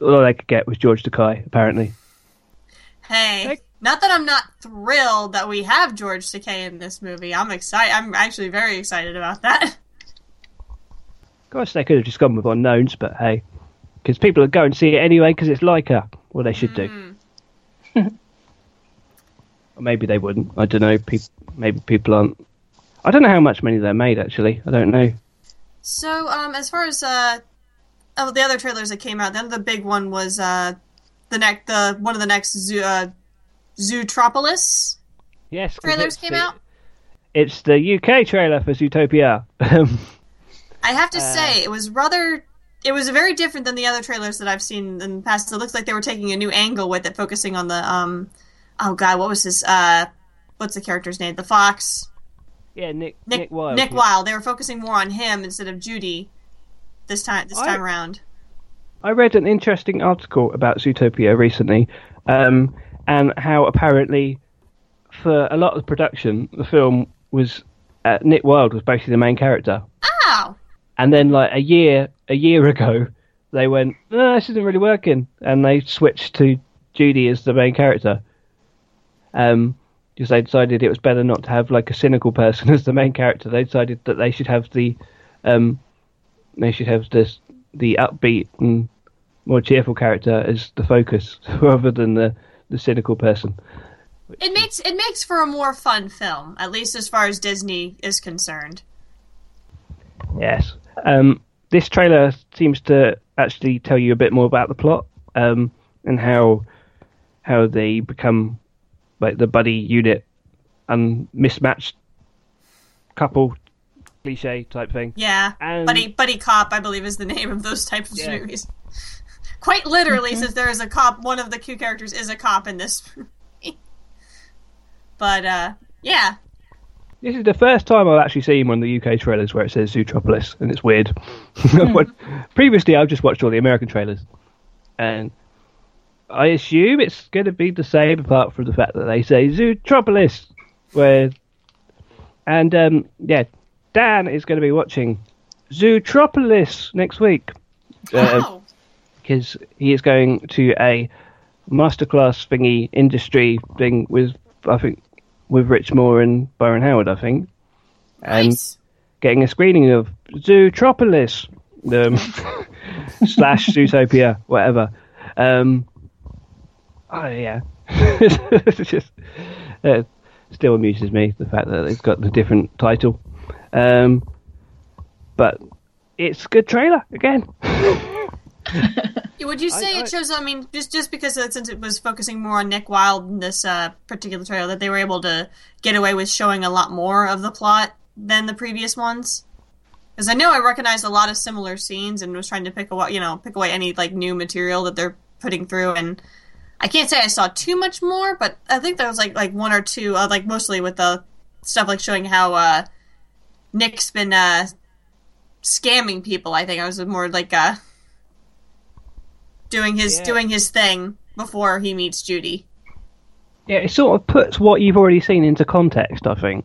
all they could get was George Takei, apparently. Hey, not that I'm not thrilled that we have George Takei in this movie. I'm excited. I'm actually very excited about that. Of course, they could have just gone with unknowns, but hey, because people are going to see it anyway because it's Laika. Well, they should do. or maybe they wouldn't. I don't know. Pe- maybe people aren't. I don't know how much money they made actually. I don't know. So, um, as far as uh, oh, the other trailers that came out, then the big one was uh, the next the one of the next zoo uh, Zootropolis Yes, trailers came the- out. It's the UK trailer for Zootopia. I have to Uh, say, it was rather. It was very different than the other trailers that I've seen in the past. It looks like they were taking a new angle with it, focusing on the um. Oh God, what was his uh? What's the character's name? The fox. yeah, Nick Nick Nick Wilde. Nick Wilde. They were focusing more on him instead of Judy. This time, this I- time around. I read an interesting article about Zootopia recently, um, and how apparently, for a lot of the production, the film was uh, Nick Wilde was basically the main character, Ow! and then like a year a year ago, they went, no, this isn't really working, and they switched to Judy as the main character. Um, because they decided it was better not to have like a cynical person as the main character. They decided that they should have the, um, they should have this the upbeat and more cheerful character as the focus rather than the the cynical person. It makes it makes for a more fun film, at least as far as Disney is concerned. Yes. Um, this trailer seems to actually tell you a bit more about the plot um, and how how they become like the buddy unit and mismatched couple cliche type thing. Yeah, And- buddy buddy cop, I believe, is the name of those types of Yeah. movies. Quite literally, since there is a cop, one of the two characters is a cop in this. movie. but uh, yeah, This is the first time I've actually seen one of the UK trailers where it says Zootropolis, and it's weird. What- Previously, I've just watched all the American trailers, and I assume it's going to be the same, apart from the fact that they say Zootropolis. Where, and um, yeah, Dan is going to be watching Zootropolis next week. Wow, because he is going to a masterclass thingy industry thing with I think with Rich Moore and Byron Howard, I think, and nice. getting a screening of Zootropolis um, slash Zootopia, whatever. Um, oh yeah, it's just it still amuses me the fact that they've got the different title, um, but it's a good trailer again. Would you say I- it shows? I mean, just just because uh, since it was focusing more on Nick Wilde in this uh, particular trailer, that they were able to get away with showing a lot more of the plot than the previous ones. Because I know I recognized a lot of similar scenes and was trying to pick away, you know, pick away any like new material that they're putting through. And I can't say I saw too much more, but I think there was like like one or two, uh, like mostly with the stuff like showing how uh, Nick's been uh, scamming people. I think I was more like uh, doing his Yeah. doing his thing before he meets Judy. Yeah, it sort of puts what you've already seen into context, I think,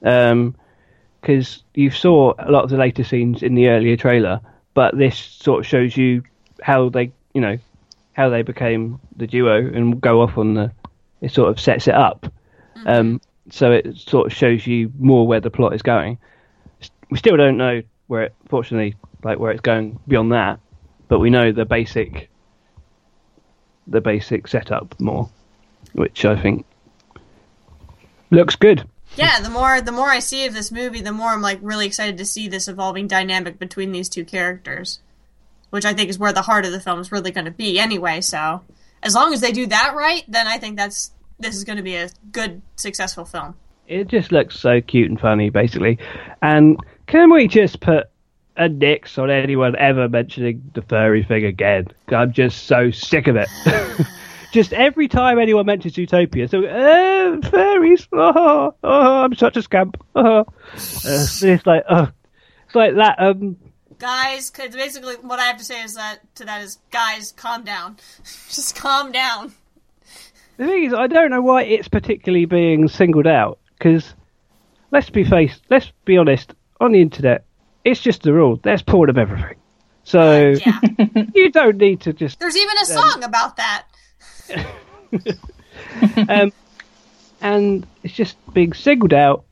because you saw a lot of the later scenes in the earlier trailer, but this sort of shows you how they, you know, how they became the duo and go off on the. It sort of sets it up, um, so it sort of shows you more where the plot is going. We still don't know where, it, fortunately, like where it's going beyond that, but we know the basic, the basic setup more, which I think looks good. Yeah, the more the more I see of this movie, the more I'm like really excited to see this evolving dynamic between these two characters, which I think is where the heart of the film is really going to be anyway. So, as long as they do that right, then I think that's this is going to be a good, successful film. It just looks so cute and funny, basically. And can we just put a nix on anyone ever mentioning the furry thing again? I'm just so sick of it. just every time anyone mentions Zootopia, so uh, furries. Oh, oh, I'm such a scamp. Oh. Uh, it's like, oh, it's like that. Um, Guys, because basically what I have to say is that to that is, guys, calm down. Just calm down. the thing is, I don't know why it's particularly being singled out. Because let's be face, let's be honest. On the internet, it's just the rule. There's porn of everything. So Yeah. you don't need to just There's even a song about that. um, and it's just being singled out,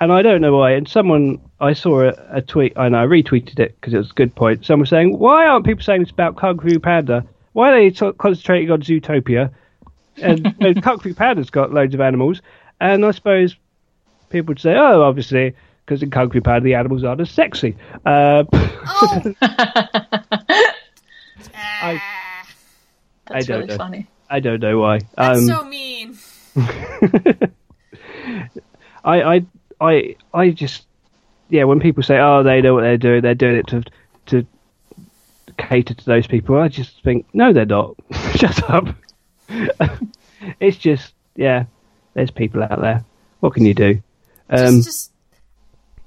and I don't know why. And someone I saw a, a tweet, and I retweeted it because it was a good point. Someone was saying, "Why aren't people saying this about Kung Fu Panda? Why are they so- concentrating on Zootopia?" And, and Kung Fu Panda's got loads of animals, and I suppose people would say, "Oh, obviously." Because in Kung Fu Panda, the animals aren't as sexy. Uh, Oh. I- That's don't really know. funny. I don't know why. that's Um, so mean. I, I, I, I just, yeah. When people say, "Oh, they know what they're doing," they're doing it to to cater to those people. I just think, no, they're not. Shut up. it's just, yeah. There's people out there. What can you do? Um, just, just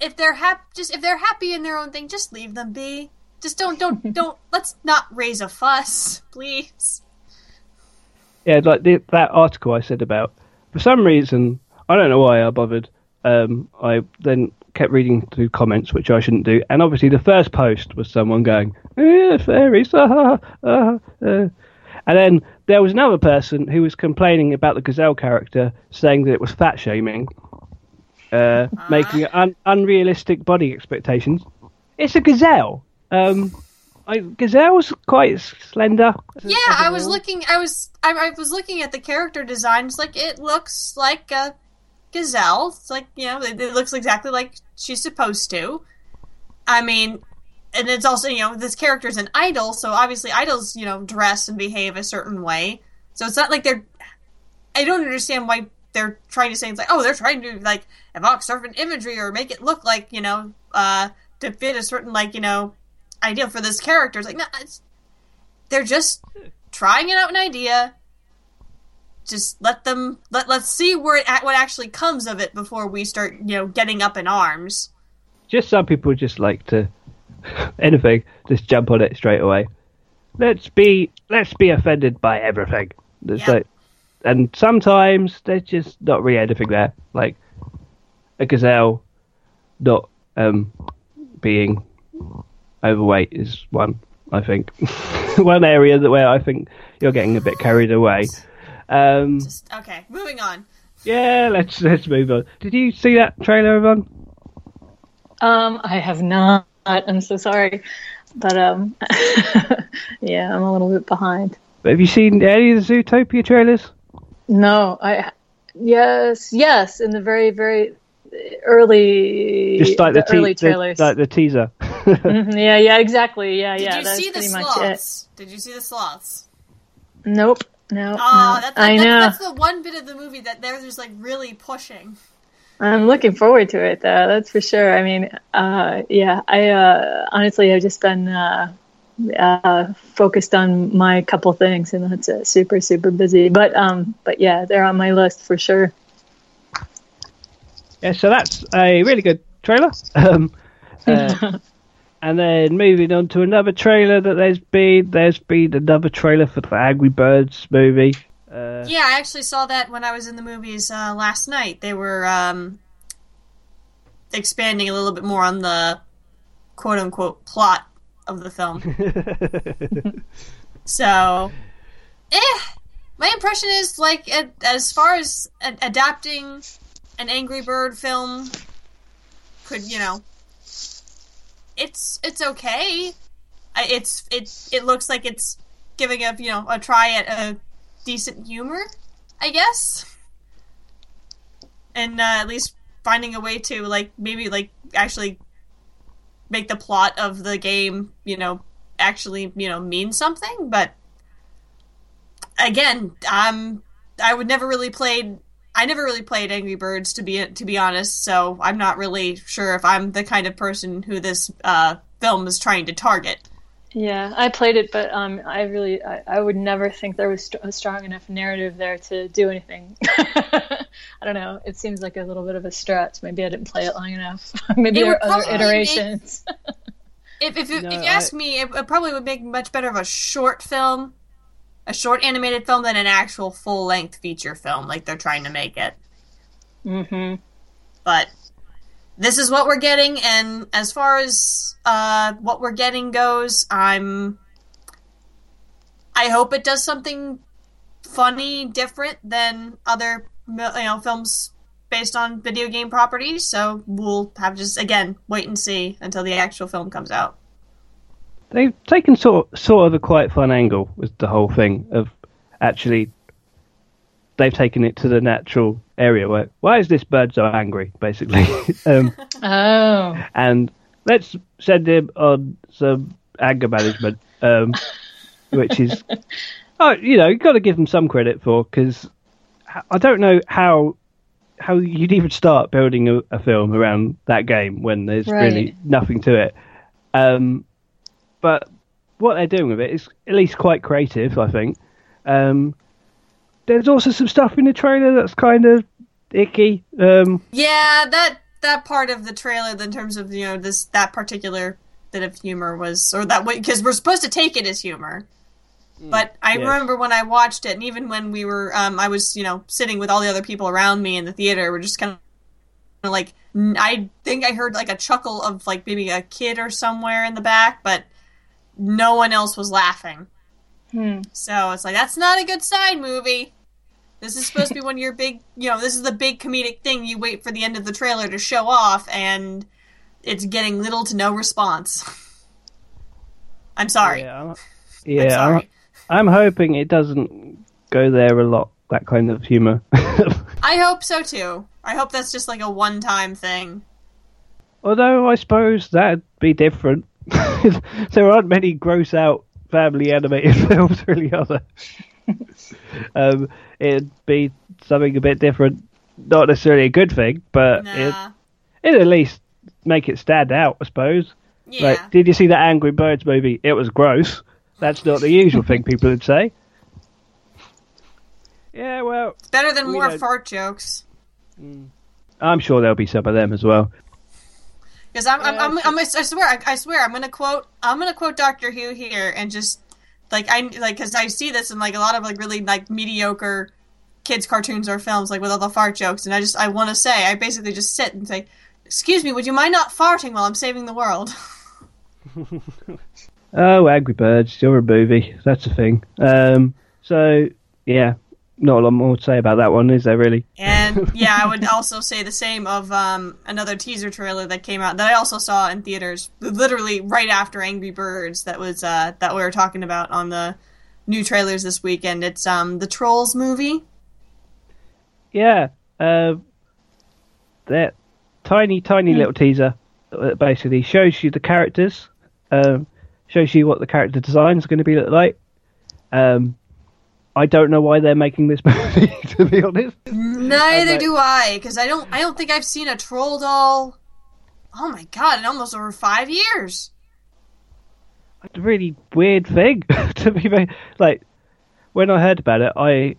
if they're happy, just if they're happy in their own thing, just leave them be. Just don't, don't, don't. Let's not raise a fuss, please. yeah, like the, that article I said about. For some reason, I don't know why I bothered. Um, I then kept reading through comments, which I shouldn't do. And obviously, the first post was someone going, "Yeah, fairies," ah, ah, ah, uh." and then there was another person who was complaining about the gazelle character, saying that it was fat shaming, uh, making un- unrealistic body expectations. It's a gazelle. Um, I, gazelle's quite slender. Yeah, I was looking. I was, I, I was looking at the character designs. Like it looks like a gazelle. It's like you know, it, it looks exactly like she's supposed to. I mean, and it's also you know, this character's an idol, so obviously idols you know dress and behave a certain way. So it's not like they're. I don't understand why they're trying to say it's like, oh, they're trying to like evoke certain imagery or make it look like you know, uh, to fit a certain like you know, ideal for this character. It's like, no, it's they're just trying it out an idea. Just let them let let's see where it, what actually comes of it before we start you know getting up in arms. just some people just like to anything just jump on it straight away let's be let's be offended by everything it's Yeah. like and sometimes there's just not really anything there like a gazelle not um being overweight is one i think one area that where i think you're getting a bit carried away um Just okay, moving on. yeah let's let's move on did you see that trailer Yvonne? Um, I have not. I'm so sorry, but um, yeah, I'm a little bit behind. have you seen any of the zootopia trailers No, I yes, yes, in the very very early, just like the, te- early the- trailers. like the teaser. Mhm, yeah, yeah, exactly. Yeah, Did yeah. you that's see the pretty much it. sloths? Did you see the sloths? Nope. No, Oh, no. that's, I that's, know. that's the one bit of the movie that they're just like really pushing. I'm looking forward to it, though. That's for sure. I mean, uh, yeah. I uh, honestly, I've just been uh, uh, focused on my couple things, and that's uh, super, super busy. But, um, but yeah, they're on my list for sure. Yeah, so that's a really good trailer. Um, uh, and then moving on to another trailer that there's been, there's been another trailer for the Angry Birds movie. Uh, Yeah, I actually saw that when I was in the movies uh, last night. They were um, expanding a little bit more on the quote unquote plot of the film. so, eh. My impression is like as far as adapting an Angry Bird film could, you know, it's it's okay. It's it it looks like it's giving a you know a try at a decent humor, I guess, and uh, at least finding a way to like maybe like actually make the plot of the game you know actually you know mean something. But again, um, I would never really played. I never really played Angry Birds to be to be honest, so I'm not really sure if I'm the kind of person who this uh, film is trying to target. Yeah, I played it, but um, I really, I, I would never think there was st- a strong enough narrative there to do anything. I don't know. It seems like a little bit of a stretch. Maybe I didn't play it long enough. Maybe It there are other probably make- iterations. If if, you- No, if you ask me, it, it probably would make much better of a short film, a short animated film than an actual full length feature film like they're trying to make it. hmm But this is what we're getting, and as far as uh, what we're getting goes, I'm. I hope it does something funny, different than other you know films based on video game properties. So we'll have just again wait and see until the actual film comes out. They've taken sort of, sort of a quite fun angle with the whole thing of actually they've taken it to the natural area where why is this bird so angry basically? Um, Oh, and let's send him on some anger management um, which is oh you know you've got to give them some credit for because I don't know how how you'd even start building a, a film around that game when there's really nothing to it. Um, but what they're doing with it is at least quite creative, I think. Um, there's also some stuff in the trailer that's kind of icky. Um, Yeah, that that part of the trailer, in terms of you know this that particular bit of humor was, or that because we're supposed to take it as humor. But I yes. remember when I watched it, and even when we were, um, I was you know sitting with all the other people around me in the theater, we're just kind of like I think I heard like a chuckle of like maybe a kid or somewhere in the back, but no one else was laughing. Hmm. So it's like that's not a good sign, movie. This is supposed to be one of your big, you know, this is the big comedic thing you wait for the end of the trailer to show off, and it's getting little to no response. I'm sorry. Yeah, I'm, I'm yeah. I'm. I'm hoping it doesn't go there a lot. That kind of humor. I hope so too. I hope that's just like a one-time thing. Although I suppose that'd be different. there aren't many gross out family animated films, really, are there? um, it'd be something a bit different. Not necessarily a good thing, but it, Nah. it'd at least make it stand out, I suppose. Yeah. Like, did you see that Angry Birds movie? It was gross. That's not the usual thing people would say. Yeah, well, It's better than more don't- fart jokes. I'm sure there'll be some of them as well. Because I'm, I'm, Yeah, I'm, I'm, I swear, I, I swear, I'm gonna quote, I'm gonna quote Doctor Who here, and just like I like, because I see this in like a lot of like really like mediocre kids cartoons or films, like with all the fart jokes, and I just I want to say, I basically just sit and say, "Excuse me, would you mind not farting while I'm saving the world?" Oh, Angry Birds, you're a movie. That's a thing. Um, so, yeah, not a lot more to say about that one, is there really? And yeah, I would also say the same of um, another teaser trailer that came out that I also saw in theaters, literally right after Angry Birds. That was uh, that we were talking about on the new trailers this weekend. It's um, the Trolls movie. Yeah, uh, that tiny, tiny little teaser that basically shows you the characters, um, shows you what the character design is going to be look like. Um, I don't know why they're making this movie, to be honest. Neither do I, because I don't. I don't think I've seen a troll doll. Oh my god! In almost over five years. It's a really weird thing to be. Like when I heard about it, I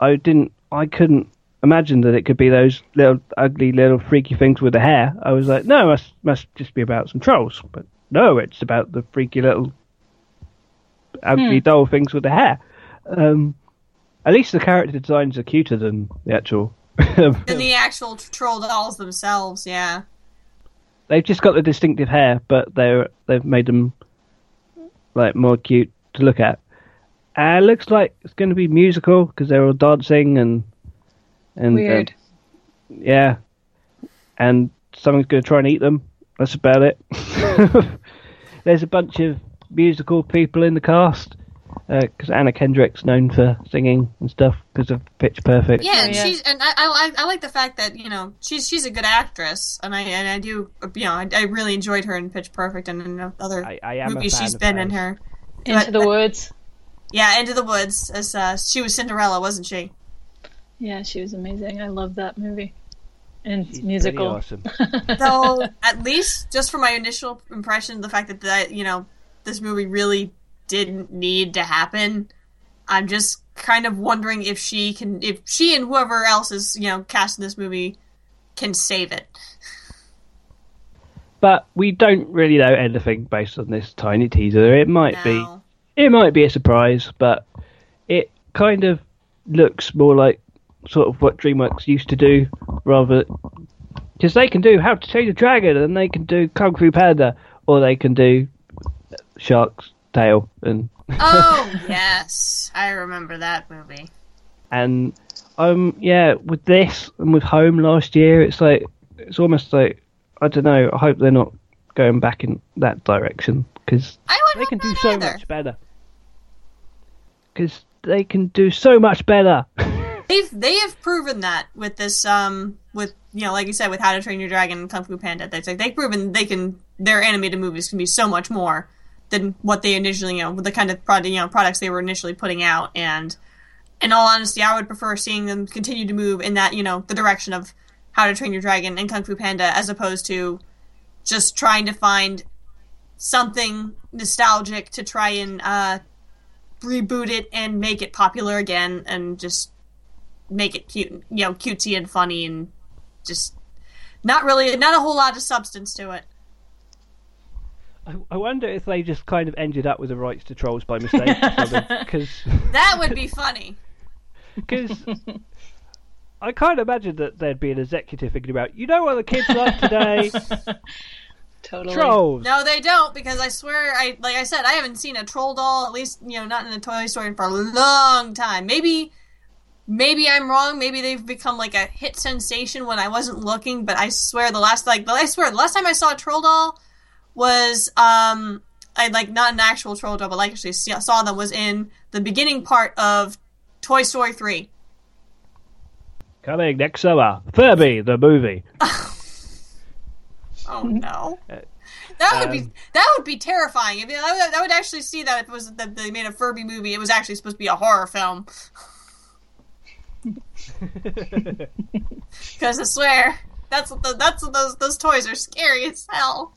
I didn't I couldn't imagine that it could be those little ugly little freaky things with the hair. I was like, no, it must must just be about some trolls. But no, it's about the freaky little ugly hmm. doll things with the hair. Um, at least the character designs are cuter than the actual. than the actual troll dolls themselves, yeah. They've just got the distinctive hair, but they're they've made them like more cute to look at. Uh, it looks like it's going to be musical because they're all dancing and and uh, Weird. yeah, and someone's going to try and eat them. That's about it. There's a bunch of musical people in the cast because Anna Kendrick's known for singing and stuff because of Pitch Perfect. Yeah, and yeah. she's and I, I like I like the fact that you know she's she's a good actress, and I and I do you know I, I really enjoyed her in Pitch Perfect and in other I, I am a movies fan she's of been in hers. her. Into but- the woods. Yeah, Into the Woods as uh, she was Cinderella, wasn't she? Yeah, she was amazing. I love that movie. And She's musical. pretty awesome. So at least just from my initial impression, the fact that that you know this movie really didn't need to happen, I'm just kind of wondering if she can, if she and whoever else is you know cast in this movie can save it. But we don't really know anything based on this tiny teaser. It might be it might be a surprise, but it kind of looks more like sort of what DreamWorks used to do, rather because they can do How to Train a Dragon and they can do Kung Fu Panda, or they can do Shark's Tale and Oh yes, I remember that movie. and um yeah with this and with Home last year, it's like it's almost like I don't know. I hope they're not going back in that direction because they can do so either. much better. Because they can do so much better. They've they have proven that with this um with you know like you said with How to Train Your Dragon and Kung Fu Panda. They like they've proven they can their animated movies can be so much more than what they initially you know the kind of product you know products they were initially putting out. And in all honesty, I would prefer seeing them continue to move in that you know the direction of How to Train Your Dragon and Kung Fu Panda as opposed to just trying to find something nostalgic to try and uh, reboot it and make it popular again and just make it cute, you know, cutesy and funny and just not really, not a whole lot of substance to it. I, I wonder if they just kind of ended up with the rights to Trolls by mistake. Because That would be funny. Because I can't imagine that there'd be an executive thinking about, you know what the kids like today? Totally. Trolls. No, they don't because I swear, I like I said, I haven't seen a troll doll at least you know not in a Toy Story for a long time. Maybe, maybe I'm wrong. Maybe they've become like a hit sensation when I wasn't looking. But I swear the last like I swear the last time I saw a troll doll was um I like not an actual troll doll, but like actually saw them was in the beginning part of Toy Story three. Coming next summer. Furby, the movie. Oh no. That would be Um, that would be terrifying. I mean, I would, I would actually see that if it was that they made a Furby movie. It was actually supposed to be a horror film. Because I swear, that's what the, that's what those those toys are scary as hell.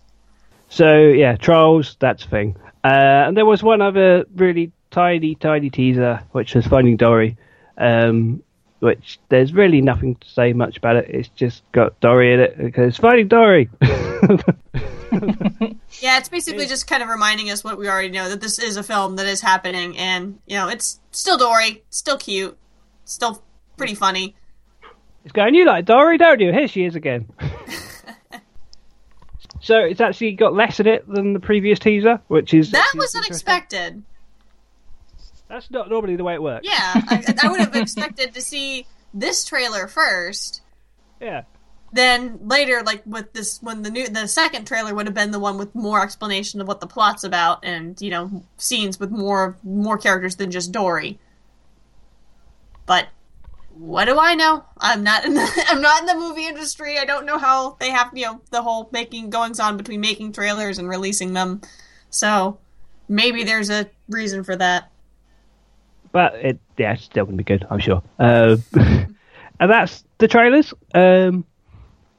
So, yeah, Trolls, that's a thing. Uh, and there was one other really tiny, tiny teaser, which was Finding Dory. Um, which there's really nothing to say much about it. It's just got Dory in it because Finding Dory. Yeah, it's basically just kind of reminding us what we already know that this is a film that is happening, and you know, it's still Dory, still cute, still pretty funny. It's going, you like Dory, don't you? Here she is again. so it's actually got less in it than the previous teaser, which is That was unexpected. That's not normally the way it works. Yeah, I, I would have expected to see this trailer first. Yeah. then later like with this when the new the second trailer would have been the one with more explanation of what the plot's about and you know scenes with more more characters than just dory but what do i know i'm not in the i'm not in the movie industry i don't know how they have you know the whole making goings on between making trailers and releasing them so maybe there's a reason for that but it yeah, it's still gonna be good, I'm sure. Uh, and that's the trailers. Um,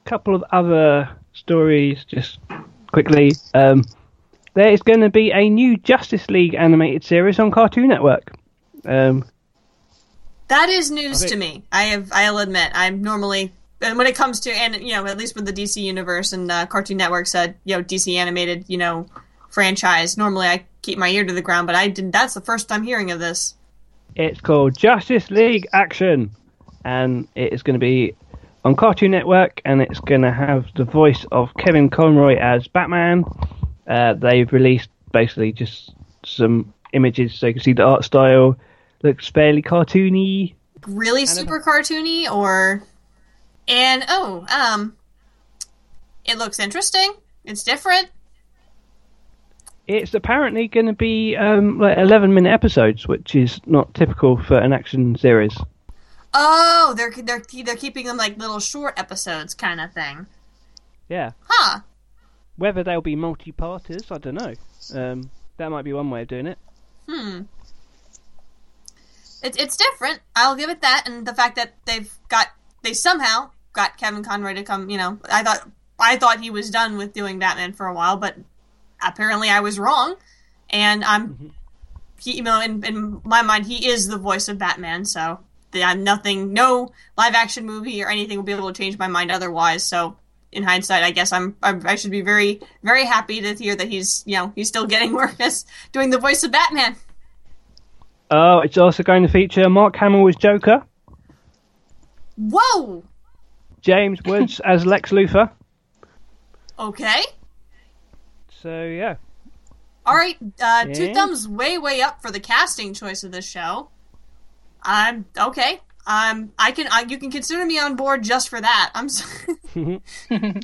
couple of other stories, just quickly. Um, there is going to be a new Justice League animated series on Cartoon Network. Um, That is news Okay. to me. I have. I'll admit. I'm normally, and when it comes to, and you know, at least with the DC universe and uh, Cartoon Network said, you know, DC animated, you know, franchise. Normally, I keep my ear to the ground, but I didn't. That's the first time hearing of this. it's called Justice League Action, and it is going to be on Cartoon Network, and it's going to have the voice of Kevin Conroy as Batman. Uh, they've released basically just some images so you can see the art style. Looks fairly cartoony. Really super cartoony, or and oh, um, it looks interesting. It's different. It's apparently going to be um, like 11 minute episodes, which is not typical for an action series. Oh, they're they're they're keeping them like little short episodes, kind of thing. Yeah. Huh. Whether they'll be multi-parters, I don't know. Um, that might be one way of doing it. Hmm. It's it's different. I'll give it that, and the fact that they've got they somehow got Kevin Conroy to come. You know, I thought I thought he was done with doing Batman for a while, but apparently I was wrong, and I'm. Mm-hmm. He, you know, in, in my mind, he is the voice of Batman. So yeah, nothing, no live action movie or anything will be able to change my mind otherwise. So in hindsight, I guess I'm, I'm I should be very very happy to hear that he's you know he's still getting work as doing the voice of Batman. Oh, it's also going to feature Mark Hamill as Joker, Whoa. James Woods as Lex Luthor. Okay. So yeah, All right. Uh, Two Yeah. thumbs way way up for the casting choice of this show. I'm okay. Um, I can. I, you can consider me on board just for that. I'm. Sorry.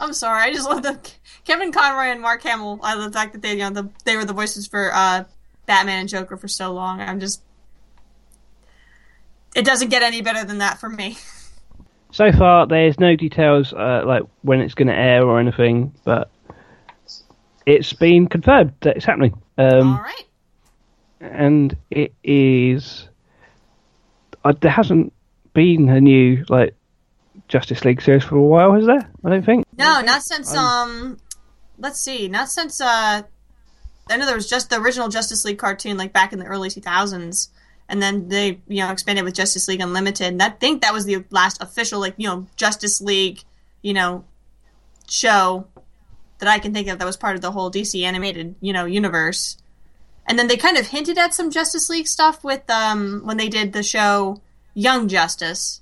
I'm sorry. I just love the Kevin Conroy and Mark Hamill. I love the fact that they, you know, the, they were the voices for uh, Batman and Joker for so long. I'm just. It doesn't get any better than that for me. so far there's no details uh, like when it's going to air or anything, but it's been confirmed that it's happening. Um, All right. and it is. Uh, there hasn't been a new like Justice League series for a while, has there? I don't think. No, not since um. Let's see. Not since uh. I know there was just the original Justice League cartoon, like back in the early 2000s, and then they you know expanded with Justice League Unlimited. And I think that was the last official like you know Justice League you know show that I can think of that was part of the whole DC animated you know universe. And then they kind of hinted at some Justice League stuff with um when they did the show Young Justice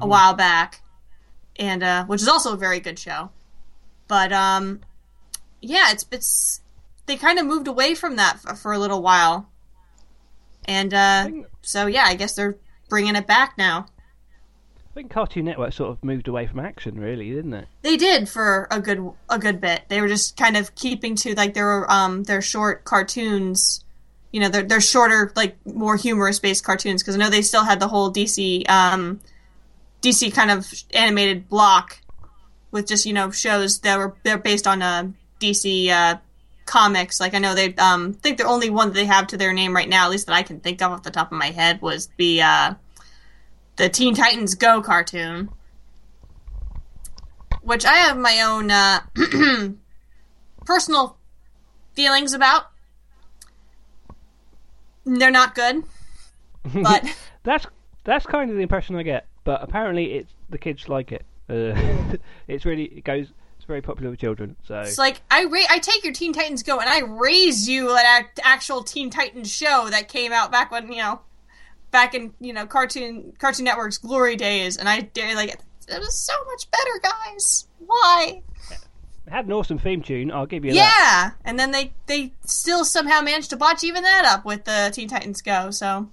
a while back, and uh, which is also a very good show. But um, yeah, it's it's they kind of moved away from that for, for a little while, and uh, think- so yeah, I guess they're bringing it back now. I think Cartoon Network sort of moved away from action, really, didn't it? They did for a good a good bit. They were just kind of keeping to like their um their short cartoons. You know, their their shorter like more humorous based cartoons because I know they still had the whole DC um DC kind of animated block with just you know shows that were they're based on uh, DC uh, comics. Like I know they um think the only one that they have to their name right now, at least that I can think of off the top of my head, was the uh, the Teen Titans Go cartoon which I have my own uh, personal feelings about. They're not good, but That's that's kind of the impression I get. But apparently, it's the kids like it. Uh, it's really it goes. It's very popular with children. So it's like I ra- I take your Teen Titans Go and I raise you an act- actual Teen Titans show that came out back when you know, back in you know Cartoon Cartoon Network's glory days, and I dare like it was so much better, guys. Why? it had an awesome theme tune. I'll give you that. Yeah, and then they they still somehow managed to botch even that up with the Teen Titans Go. So,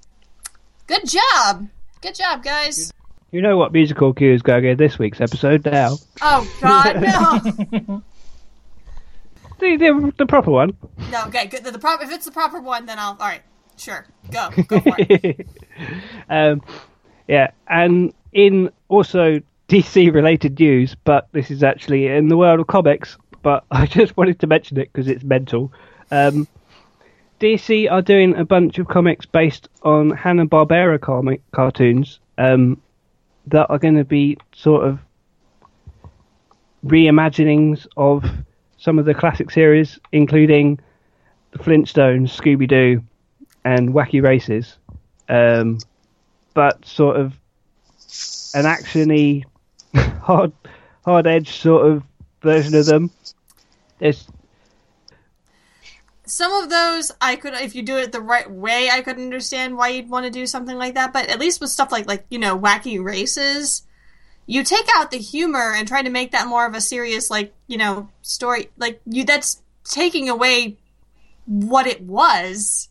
good job, good job, guys. You know what musical cue is going in this week's episode now? Oh God, no, The the, the proper one. no. Okay, good. The, the prop- if it's the proper one, then I'll. All right, sure, go, go for it. um, yeah, and in also DC related news, but this is actually in the world of comics. But I just wanted to mention it because it's mental. Um, DC are doing a bunch of comics based on Hanna Barbera comic cartoons um, that are going to be sort of reimaginings of some of the classic series, including the Flintstones, Scooby Doo, and Wacky Races um, but sort of an actiony, hard, hard edge sort of version of them. There's Some of those I could, if you do it the right way, I could understand why you'd want to do something like that. But at least with stuff like like you know wacky races, you take out the humor and try to make that more of a serious like you know story. Like you, that's taking away what it was.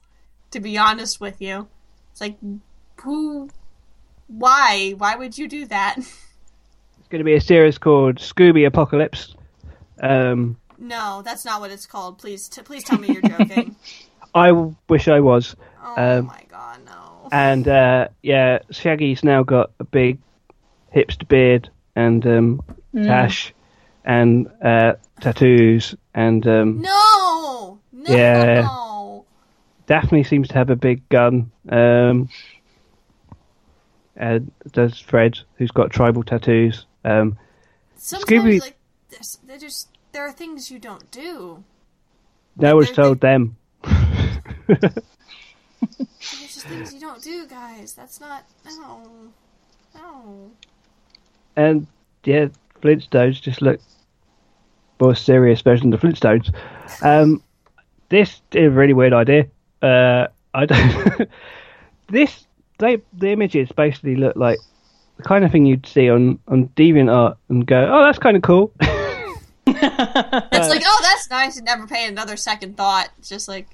To be honest with you, it's like who, why, why would you do that? It's going to be a series called Scooby Apocalypse. Um, No, that's not what it's called. Please, t- please tell me you're joking. I wish I was. Oh Um, my god, no. And uh, yeah, Shaggy's now got a big hipster beard and um, tash and uh, tattoos. And um, No, no. Yeah. Daphne seems to have a big gun. Um, and does Fred, who's got tribal tattoos. Um, Sometimes Scooby- like there's, there just there are things you don't do. no was told them. There's just things you don't do, guys. That's not no, no. And yeah, Flintstones just look more serious version of the Flintstones. Um, this is a really weird idea. Uh, I don't. this they the images basically look like the kind of thing you'd see on on DeviantArt and go, oh, that's kind of cool. It's like, oh, that's nice, and never pay another second thought. It's just like,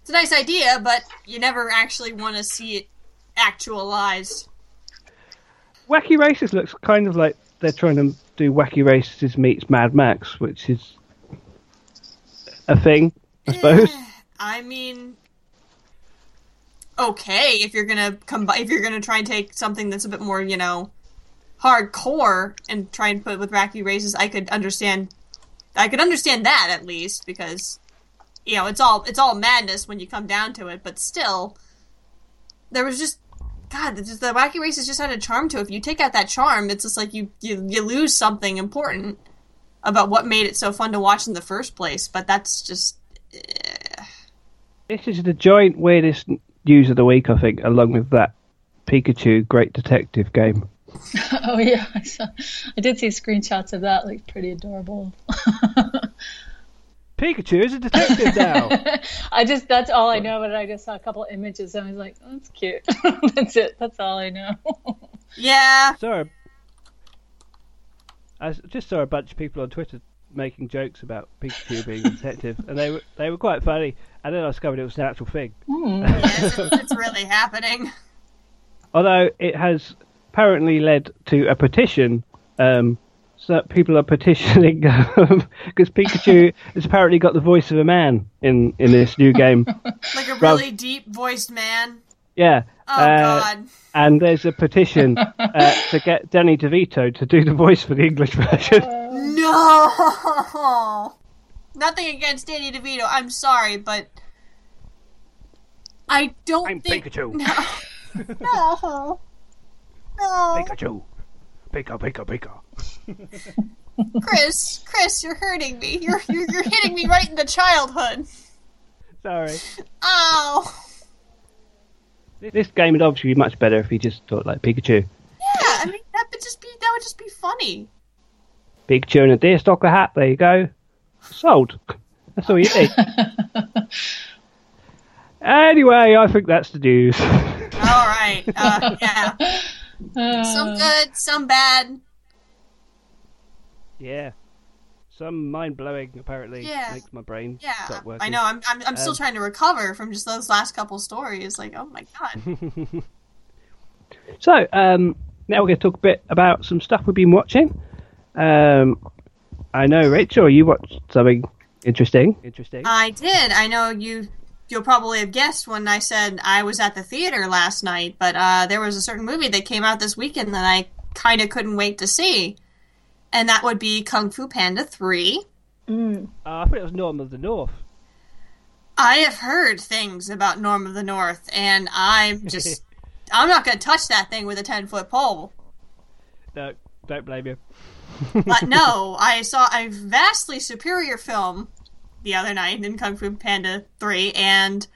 it's a nice idea, but you never actually want to see it actualized. Wacky Races looks kind of like they're trying to do Wacky Races meets Mad Max, which is a thing, I eh, suppose. I mean, okay, if you're gonna combine, if you're gonna try and take something that's a bit more, you know, hardcore and try and put it with wacky races, I could understand. I could understand that at least because, you know, it's all it's all madness when you come down to it. But still, there was just. God, the wacky races just had a charm to it. If you take out that charm, it's just like you, you you lose something important about what made it so fun to watch in the first place. But that's just This is the joint weirdest news of the week, I think, along with that Pikachu Great Detective game. Oh yeah, I saw. I did see screenshots of that. Looked pretty adorable. Pikachu is a detective now. I just that's all I know. But I just saw a couple images and I was like, oh, that's cute. that's it. That's all I know. yeah. saw I just saw a bunch of people on Twitter making jokes about Pikachu being a detective, and they were they were quite funny. And then I discovered it was an actual thing. Hmm. Yes, it's, it's really happening. Although it has apparently led to a petition. Um, so people are petitioning because Pikachu has apparently got the voice of a man in in this new game. Like a really deep voiced man. Yeah. Oh uh, god. And there's a petition uh, to get Danny DeVito to do the voice for the English version. No. Nothing against Danny DeVito. I'm sorry, but I don't I'm think Pikachu. no. No. Pikachu. Pika, Pika, Pika. Chris, Chris, you're hurting me. You're, you're you're hitting me right in the childhood. Sorry. Ow. This game would obviously be much better if he just talked like Pikachu. Yeah, I mean that would just be that would just be funny. Pikachu in a deerstalker hat, there you go. Sold. That's all you need. anyway, I think that's the news. All right. Uh, yeah. Some Uh, good, some bad. yeah. Some mind blowing apparently Yeah. makes my brain Yeah, stop working. I know. I'm I'm, I'm still Um, trying to recover from just those last couple stories. Like, oh my god. So, um, now we're going to talk a bit about some stuff we've been watching. Um, I know, Rachel, you watched something interesting. Interesting. I did. I know you. You'll probably have guessed when I said I was at the theater last night, but uh, there was a certain movie that came out this weekend that I kind of couldn't wait to see, and that would be Kung Fu Panda Three. Uh, I thought it was Norm of the North. I have heard things about Norm of the North, and I'm just. I'm not going to touch that thing with a 10 foot pole. No, don't blame you. But no, I saw a vastly superior film the other night in Kung Fu Panda 3, and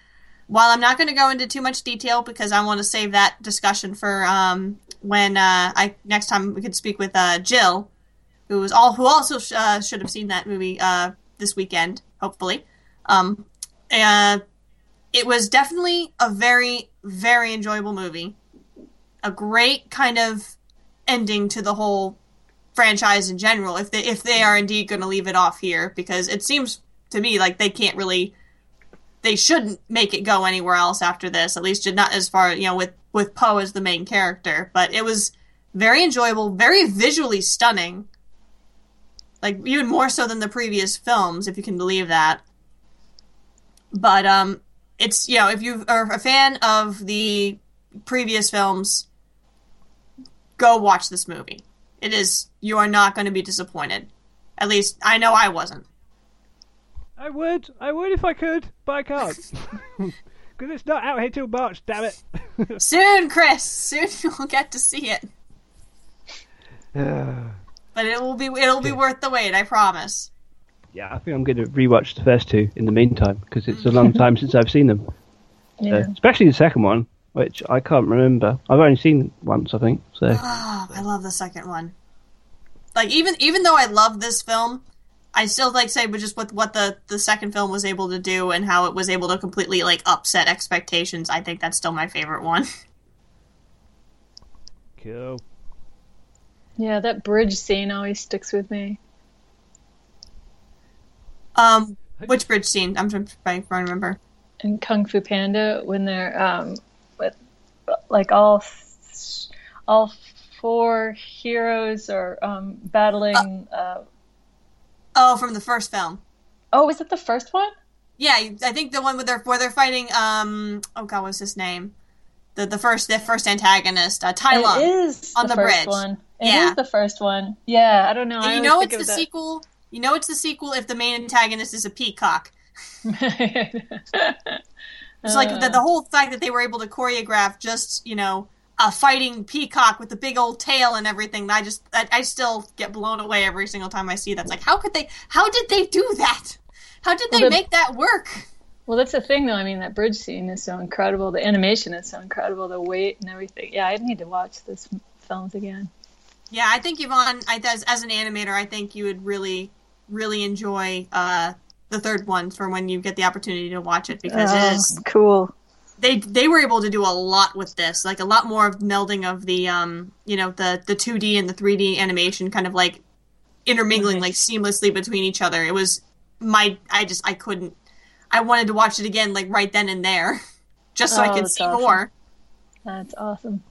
while I'm not going to go into too much detail because I want to save that discussion for um, when uh, I next time we could speak with uh, Jill, who was all who also sh- uh, should have seen that movie uh, this weekend, hopefully. Um, it was definitely a very very enjoyable movie, a great kind of ending to the whole franchise in general if they if they are indeed going to leave it off here because it seems to me like they can't really they shouldn't make it go anywhere else after this. At least not as far you know with with Po as the main character. But it was very enjoyable, very visually stunning. Like even more so than the previous films, if you can believe that. But um, it's you know if you are a fan of the previous films, go watch this movie. It is you are not going to be disappointed. At least I know I wasn't. I would, I would if I could, but I can't because it's not out here till March. Damn it! Soon, Chris. Soon you'll get to see it. But it will be it'll be worth the wait. I promise. yeah, I think I'm going to rewatch the first two in the meantime because it's a long time since I've seen them, Yeah. Uh, especially the second one, which I can't remember. I've only seen once, I think. So Oh, I love the second one. Like even even though I love this film, I still like say but just with what the the second film was able to do and how it was able to completely like upset expectations. I think that's still my favorite one. cool. Yeah, that bridge scene always sticks with me. Um, which bridge scene? I'm trying to remember. in Kung Fu Panda when they're um, with like all all four heroes are um, battling. Uh, Oh, from the first film. oh, is it the first one? Yeah, I think the one where they're where they're fighting. Um, oh god, what's his name? The the first the first antagonist, uh, Tai Lung. It is on the, the first bridge. one. It is Yeah. the first one. Yeah, I don't know. I you know it's the of sequel. You know it's the sequel if the main antagonist is a peacock. that. It's like the, the whole fact that they were able to choreograph just you know a fighting peacock with the big old tail and everything. I just I, I still get blown away every single time I see that. It's like how could they? How did they do that? How did they Well, the- make that work? Well, that's the thing, though. I mean, that bridge scene is so incredible. The animation is so incredible. The weight and everything. Yeah, I need to watch this films again. Yeah, I think Yvonne, I, as, as an animator, I think you would really, really enjoy uh, the third one for when you get the opportunity to watch it because it is Oh, cool. They they were able to do a lot with this, like a lot more of melding of the um you know the the two D and the three D animation, kind of like intermingling like seamlessly between each other. It was my I just I couldn't I wanted to watch it again like right then and there, just so I Oh, could see awesome. more. That's awesome.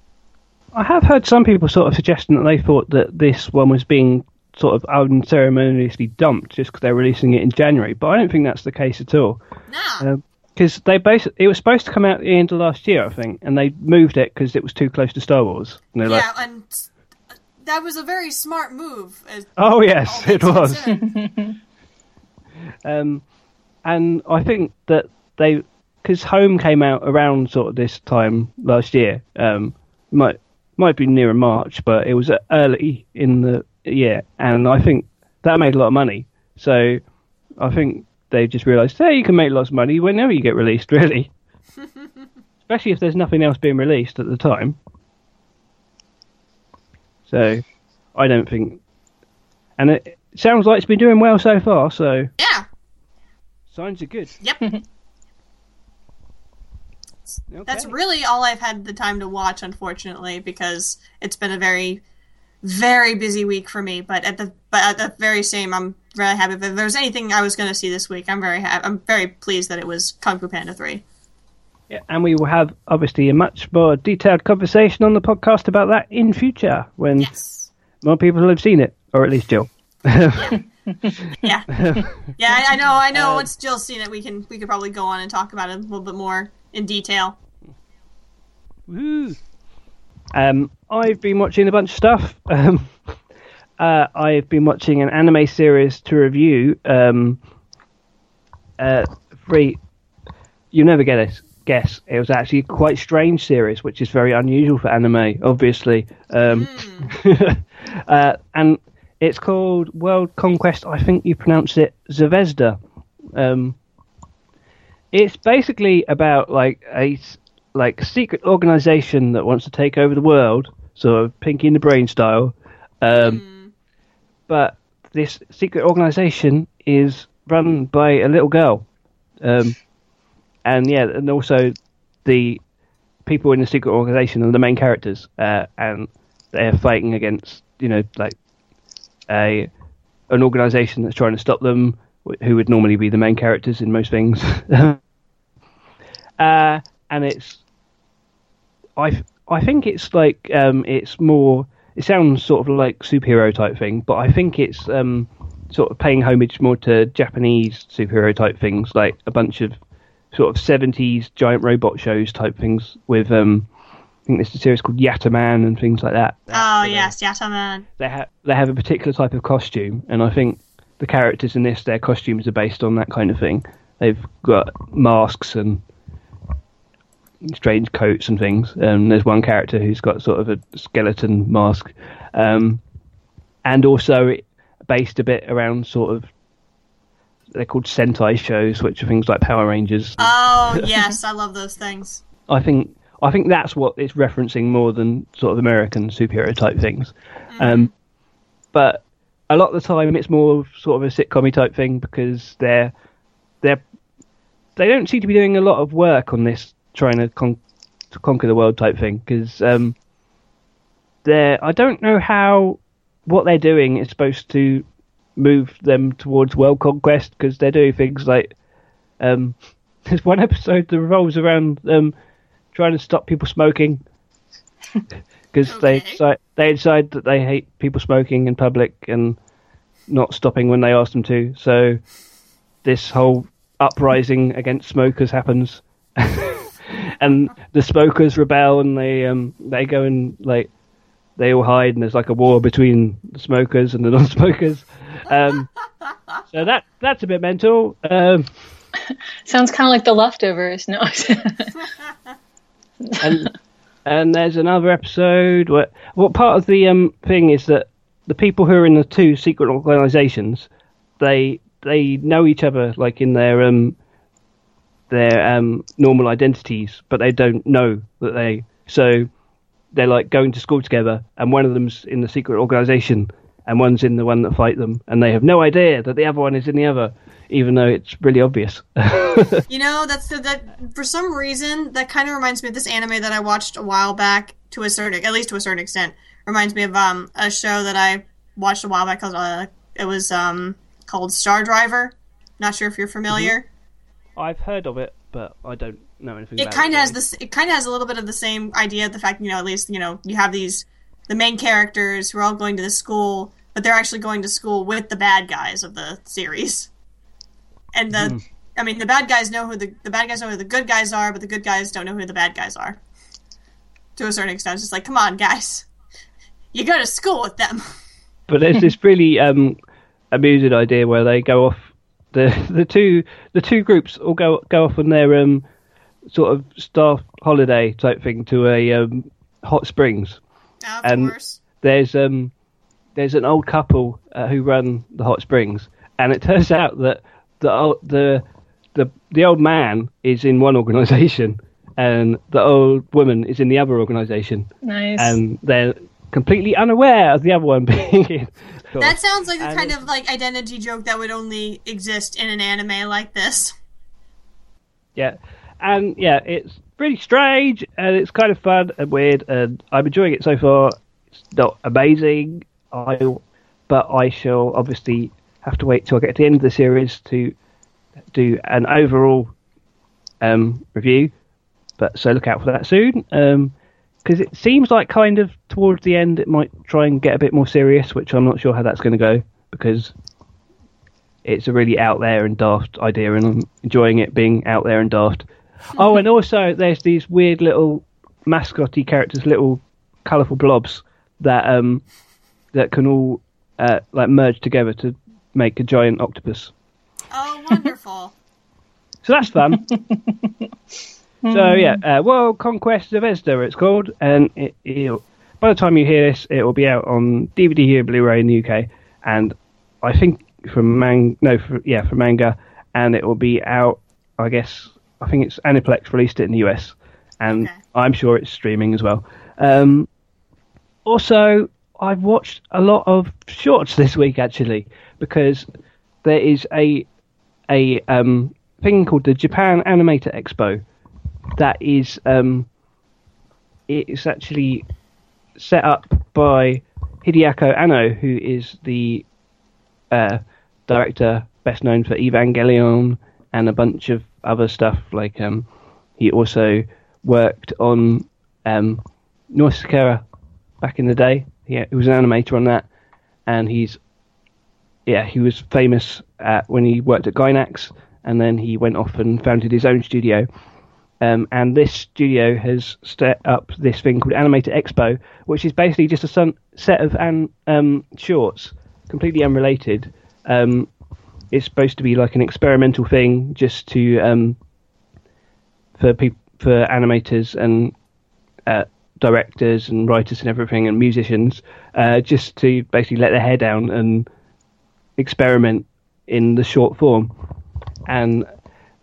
I have heard some people sort of suggesting that they thought that this one was being sort of unceremoniously dumped just because they're releasing it in January, but I don't think that's the case at all. Nah, Because they basically, it was supposed to come out at the end of last year, I think, and they moved it because it was too close to Star Wars. And they're like, yeah, and that was a very smart move. Oh yes, it was. Um, and I think that they, because Home came out around sort of this time last year, um, might might be nearer March, but it was early in the year, and I think that made a lot of money. So I think they just realised, hey, you can make lots of money whenever you get released, really. Especially if there's nothing else being released at the time. So I don't think, and it sounds like it's been doing well so far. So yeah, signs are good. yep. Okay. That's really all I've had the time to watch, unfortunately, because it's been a very, very busy week for me. But at the but at the very same, I'm very happy. If there's anything I was going to see this week, I'm very ha- I'm very pleased that it was Kung Fu Panda three. Yeah, and we will have obviously a much more detailed conversation on the podcast about that in future when Yes. more people have seen it, or at least Jill. Yeah. Yeah. I, I know. I know. Um, once Jill's seen it, we can we could probably go on and talk about it a little bit more in detail. Woo. Um, I've been watching a bunch of stuff. Um, uh, I've been watching an anime series to review. Um, uh, free. You never get it. Guess it was actually a quite strange series, which is very unusual for anime, obviously. Um, uh, and it's called World Conquest. I think you pronounce it Zvezda. Um, it's basically about like a like secret organization that wants to take over the world, sort of Pinky in the Brain style. Um, But this secret organization is run by a little girl, um, and yeah, and also the people in the secret organization are the main characters, uh, and they're fighting against you know like a an organization that's trying to stop them, who would normally be the main characters in most things. uh, and it's I I think it's like um, it's more. It sounds sort of like superhero type thing, but I think it's um, sort of paying homage more to Japanese superhero type things, like a bunch of sort of seventies giant robot shows type things with um, I think there's a series called Yataman and things like that. Oh yes, Yataman. they have they have a particular type of costume, and I think the characters in this their costumes are based on that kind of thing. They've got masks and strange coats and things. Um, there's one character who's got sort of a skeleton mask, um, and also it based a bit around sort of they're called Sentai shows, which are things like Power Rangers. Oh yes, I love those things. I think I think that's what it's referencing more than sort of American superhero type things. Um, but a lot of the time, it's more of sort of a sitcom type thing because they're they're they don't seem to be doing a lot of work on this trying to, con- to conquer the world type thing because um, they're I don't know how what they're doing is supposed to move them towards world conquest because they're doing things like um, there's one episode that revolves around um, trying to stop people smoking because they Okay. decide, they decide that they hate people smoking in public and not stopping when they ask them to. So this whole uprising against smokers happens, and the smokers rebel and they um they go and like they all hide and there's like a war between the smokers and the non-smokers. Um, so that that's a bit mental. Um, Sounds kind of like the leftovers. No. and and there's another episode where what part of the um thing is that the people who are in the two secret organizations they they know each other like in their um their um normal identities but they don't know that they so they're like going to school together and one of them's in the secret organization and one's in the one that fight them and they have no idea that the other one is in the other even though it's really obvious You know, that's the, that for some reason that kind of reminds me of this anime that I watched a while back to a certain at least to a certain extent. Reminds me of um a show that I watched a while back called uh, it was um called Star Driver. Not sure if you're familiar. I've heard of it but i don't know anything It kind of has this it kind of has a little bit of the same idea the fact you know at least you know you have these the main characters who are all going to this school but they're actually going to school with the bad guys of the series. And the Hmm. I mean the bad guys know who the the bad guys know who the good guys are, but the good guys don't know who the bad guys are. To a certain extent, it's just like, come on, guys, you go to school with them. but there's this really um, amusing idea where they go off the the two the two groups all go go off on their um, sort of staff holiday type thing to a um, hot springs. of And- course. There's um there's an old couple uh, who run the hot springs, and it turns out that the o- the the the old man is in one organisation and the old woman is in the other organisation, nice. and they're completely unaware of the other one being in. That sounds like the And kind of like identity joke that would only exist in an anime like this. Yeah, and yeah, it's pretty strange and it's kind of fun and weird, and I'm enjoying it so far. It's not amazing, I, but I shall obviously have to wait till I get to the end of the series to do an overall um, review. But so look out for that soon, because it seems like kind of towards the end it might try and get a bit more serious, which I'm not sure how that's going to go because it's a really out there and daft idea, and I'm enjoying it being out there and daft. Oh, and also there's these weird little mascotty characters, little colourful blobs that um that can all uh, like merge together to make a giant octopus. Oh, wonderful! So that's fun. so yeah, uh, World Conquest Zvezda it's called, and it, by the time you hear this, it will be out on DVD here, Blu-ray in the UK, and I think from man no, for, yeah, from manga, and it will be out. I guess I think it's Aniplex released it in the US, and Okay. I'm sure it's streaming as well. Um, also, I've watched a lot of shorts this week actually because there is a a um, thing called the Japan Animator Expo that is um, it's actually set up by Hideaki Anno, who is the uh, director best known for Evangelion and a bunch of other stuff. Like um, he also worked on um, Nausicaa back in the day. Yeah, he was an animator on that, and he's yeah he was famous at, when he worked at Gainax, and then he went off and founded his own studio. Um, and this studio has set up this thing called Animator Expo, which is basically just a set of an- um, shorts, completely unrelated. Um, it's supposed to be like an experimental thing, just to um, for people for animators and uh, directors and writers and everything and musicians, uh, just to basically let their hair down and experiment in the short form. And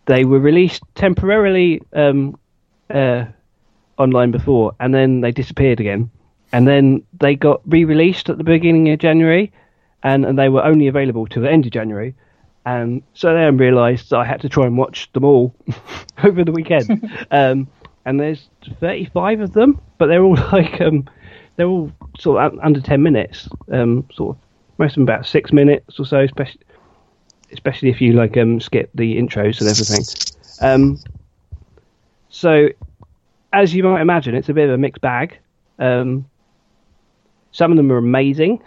they were released temporarily um, uh, online before, and then they disappeared again. And then they got re-released at the beginning of January, and, and they were only available till the end of January. And so then I realised I had to try and watch them all over the weekend. um, and there's 35 of them, but they're all like um, they're all sort of under 10 minutes. Um, sort of most of them about six minutes or so, especially especially if you like um, skip the intros and everything. Um, so, as you might imagine, it's a bit of a mixed bag. Um, some of them are amazing.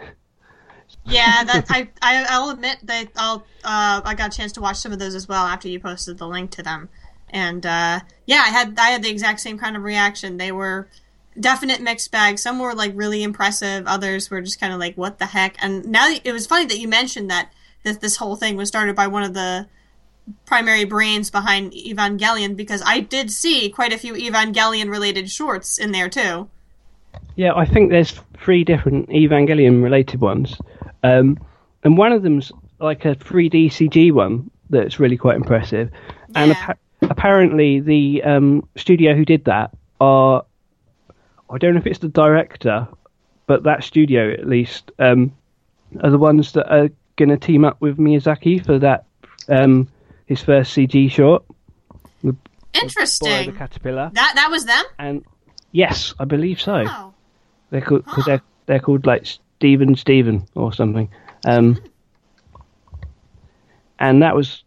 Yeah, that I, I I'll admit that I'll uh, I got a chance to watch some of those as well after you posted the link to them, and uh, yeah, I had I had the exact same kind of reaction. They were definite mixed bag. Some were like really impressive, others were just kind of like what the heck. And now it was funny that you mentioned that this this whole thing was started by one of the primary brains behind Evangelion because I did see quite a few Evangelion related shorts in there too. Yeah, I think there's three different Evangelion related ones. Um, and one of them's like a 3D CG one that's really quite impressive. And Yeah. appa- apparently, the um, studio who did that are, I don't know if it's the director, but that studio at least, um, are the ones that are going to team up with Miyazaki for that, um, his first CG short, Interesting. the. Caterpillar. That that was them. And yes, I believe so. Oh, They're called because they're they're called like Steven Steven or something. Um, and that was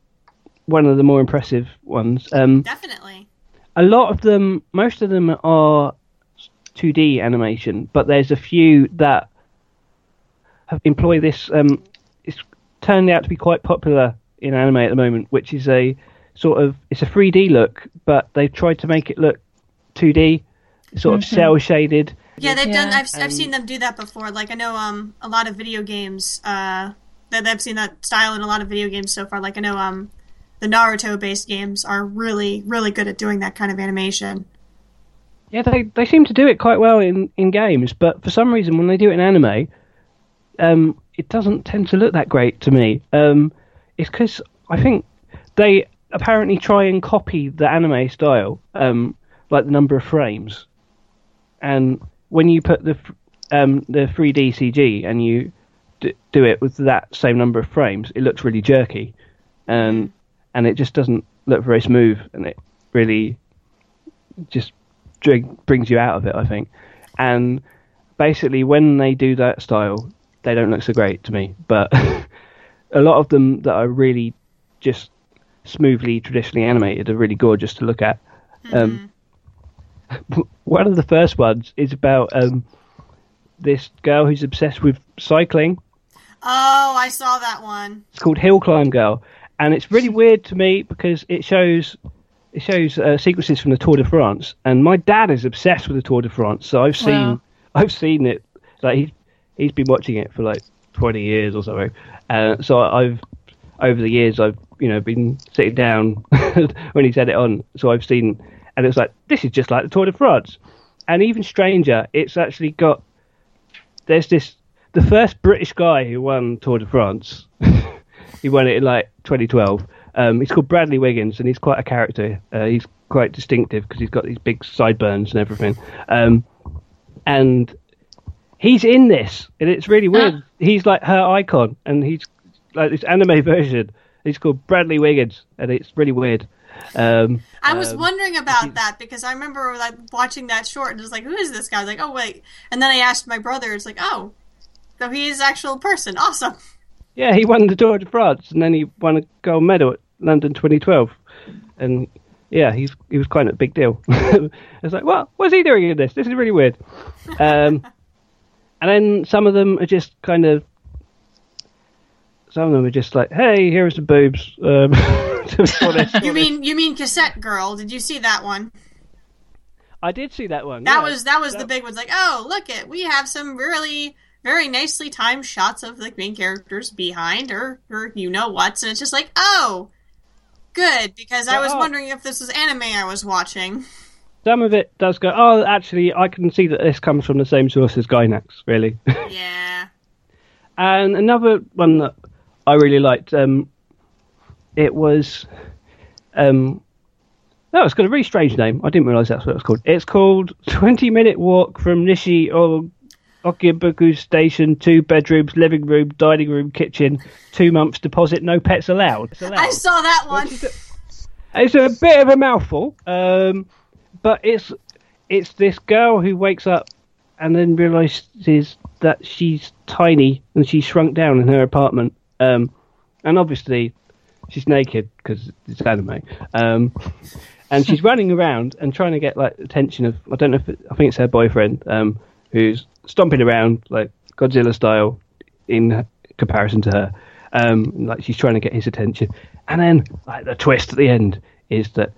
one of the more impressive ones. Um, definitely. a lot of them, most of them are 2D animation, but there's a few that have employ this. Um, turned out to be quite popular in anime at the moment, which is a sort of it's a 3D look, but they've tried to make it look 2D, sort of cell shaded. Yeah, they've done. I've I've seen them do that before. Like I know um a lot of video games. Uh, that I've seen that style in a lot of video games so far. Like I know um the Naruto based games are really really good at doing that kind of animation. Yeah, they they seem to do it quite well in, in games, but for some reason when they do it in anime, um, it doesn't tend to look that great to me. Um, it's because I think they apparently try and copy the anime style, um, like the number of frames, and when you put the um, the 3D CG and you d- do it with that same number of frames, it looks really jerky, and and it just doesn't look very smooth, and it really just dring, brings you out of it, I think. And basically, when they do that style, they don't look so great to me. But a lot of them that are really just smoothly traditionally animated are really gorgeous to look at. Um, one of the first ones is about um, this girl who's obsessed with cycling. Oh, I saw that one. It's called Hill Climb Girl, and it's really weird to me because it shows it shows uh, sequences from the Tour de France, and my dad is obsessed with the Tour de France, so I've seen Wow. I've seen it. Like he's he's been watching it for like twenty years or something, uh, so I've over the years I've you know been sitting down when he's had it on, so I've seen, and it's like this is just like the Tour de France, and even stranger, it's actually got there's this the first British guy who won Tour de France. he won it in like 2012. Um, he's called Bradley Wiggins, and he's quite a character. Uh, he's quite distinctive because he's got these big sideburns and everything. Um, and he's in this, and it's really weird. he's like her icon, and he's like this anime version. He's called Bradley Wiggins, and it's really weird. Um, I was wondering about that because I remember like watching that short and just like, who is this guy? I was like, oh wait, and then I asked my brother. It's like, oh, so he is an actual person. Awesome. Yeah, he won the Tour de France, and then he won a gold medal at London 2012. And yeah, he's he was quite a big deal. it's like, well, what's he doing in this? This is really weird. Um, and then some of them are just kind of, some of them are just like, hey, here are some boobs. Um, you mean you mean Cassette Girl? Did you see that one? I did see that one. That yeah. was that was that... the big one. Like, oh, look it, we have some really very nicely timed shots of the main characters behind or or you know what's, and it's just like, oh, good because I was oh. wondering if this was anime I was watching. Some of it does go. Oh, actually, I can see that this comes from the same source as Gainax. Really. Yeah. and another one that I really liked. Um, it was. Um, no, it's got a really strange name. I didn't realise that's what it was called. It's called Twenty Minute Walk from Nishi or Ogikubo Station, two bedrooms, living room, dining room, kitchen, two months deposit, no pets allowed. allowed. I saw that one. A, it's a bit of a mouthful, um, but it's it's this girl who wakes up and then realizes that she's tiny and she's shrunk down in her apartment, um, and obviously she's naked because it's anime. Um, and she's running around and trying to get like attention of I don't know if it, I think it's her boyfriend um, who's stomping around like Godzilla style in comparison to her. Um, like she's trying to get his attention, and then like the twist at the end is that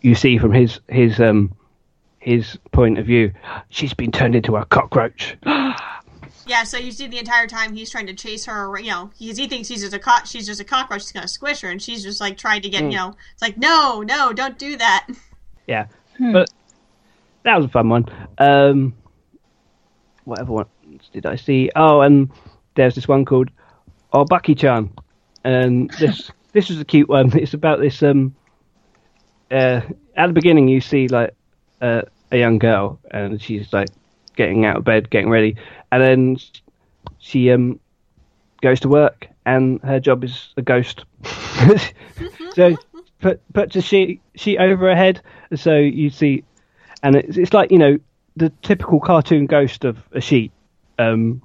you see from his his um his point of view, she's been turned into a cockroach. yeah, so you see the entire time he's trying to chase her, you know, because he thinks he's just a co- she's just a cockroach, he's gonna squish her, and she's just like trying to get, mm. you know, it's like no, no, don't do that. Yeah, hmm. but that was a fun one. Um, whatever one did I see? Oh, and there's this one called Oh Bucky Chan, and this this was a cute one. It's about this. Um, uh, at the beginning, you see like uh, a young girl, and she's like getting out of bed, getting ready, and then she um goes to work, and her job is a ghost. so put puts a sheet sheet over her head, so you see, and it's it's like you know the typical cartoon ghost of a sheet, um,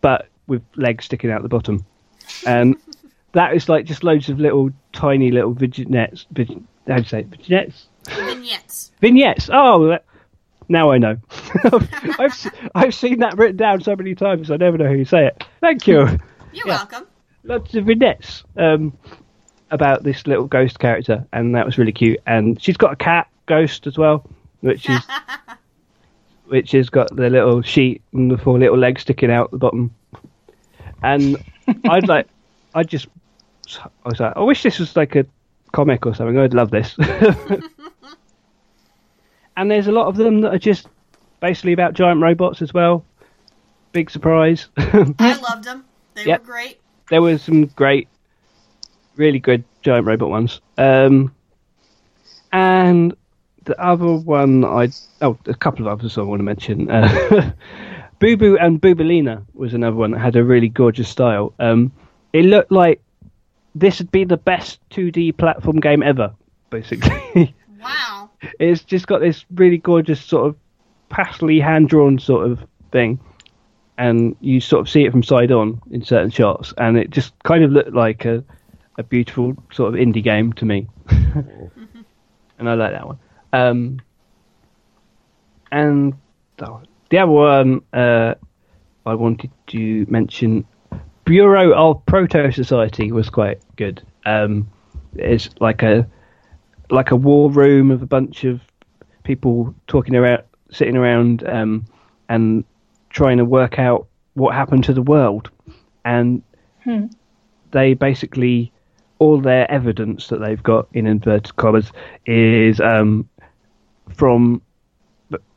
but with legs sticking out the bottom, and that is like just loads of little tiny little vignettes. Vig, how do you say it? vignettes? Vignettes. vignettes. Oh, that, now I know. I've I've seen that written down so many times. I never know how you say it. Thank you. You're yeah. welcome. Lots of vignettes um, about this little ghost character, and that was really cute. And she's got a cat ghost as well, which is which has got the little sheet and the four little legs sticking out the bottom. And I'd like, I just, I was like, I wish this was like a comic or something. I'd love this. and there's a lot of them that are just basically about giant robots as well. Big surprise. I loved them. They yep. were great. There were some great, really good giant robot ones. Um, and the other one I oh a couple of others I want to mention. Uh, Bubu and Bubulina was another one that had a really gorgeous style. Um, it looked like this would be the best 2D platform game ever, basically. Wow! it's just got this really gorgeous sort of pastely hand drawn sort of thing, and you sort of see it from side on in certain shots, and it just kind of looked like a a beautiful sort of indie game to me. and I like that one. Um, and oh, the other one uh, I wanted to mention Bureau of Proto Society was quite good. Um, it's like a like a war room of a bunch of people talking around, sitting around, um, and trying to work out what happened to the world. And hmm. they basically all their evidence that they've got in inverted commas is um, from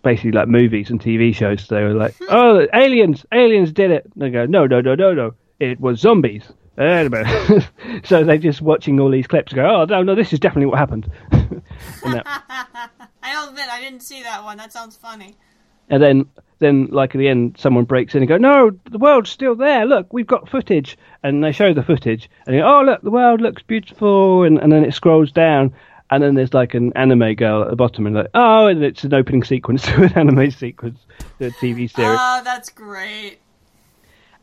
basically like movies and TV shows. They were like, hmm. "Oh, aliens! Aliens did it!" And they go, "No, no, no, no, no! It was zombies." Eh, so they're just watching all these clips. Go, "Oh no, no! This is definitely what happened." I admit I didn't see that one. That sounds funny. And then, then like at the end, someone breaks in and go, "No, the world's still there. Look, we've got footage." And they show the footage, and go, "Oh, look, the world looks beautiful." And, and then it scrolls down, and then there's like an anime girl at the bottom, and like, oh, and it's an opening sequence to an anime sequence, the TV series. Oh, that's great.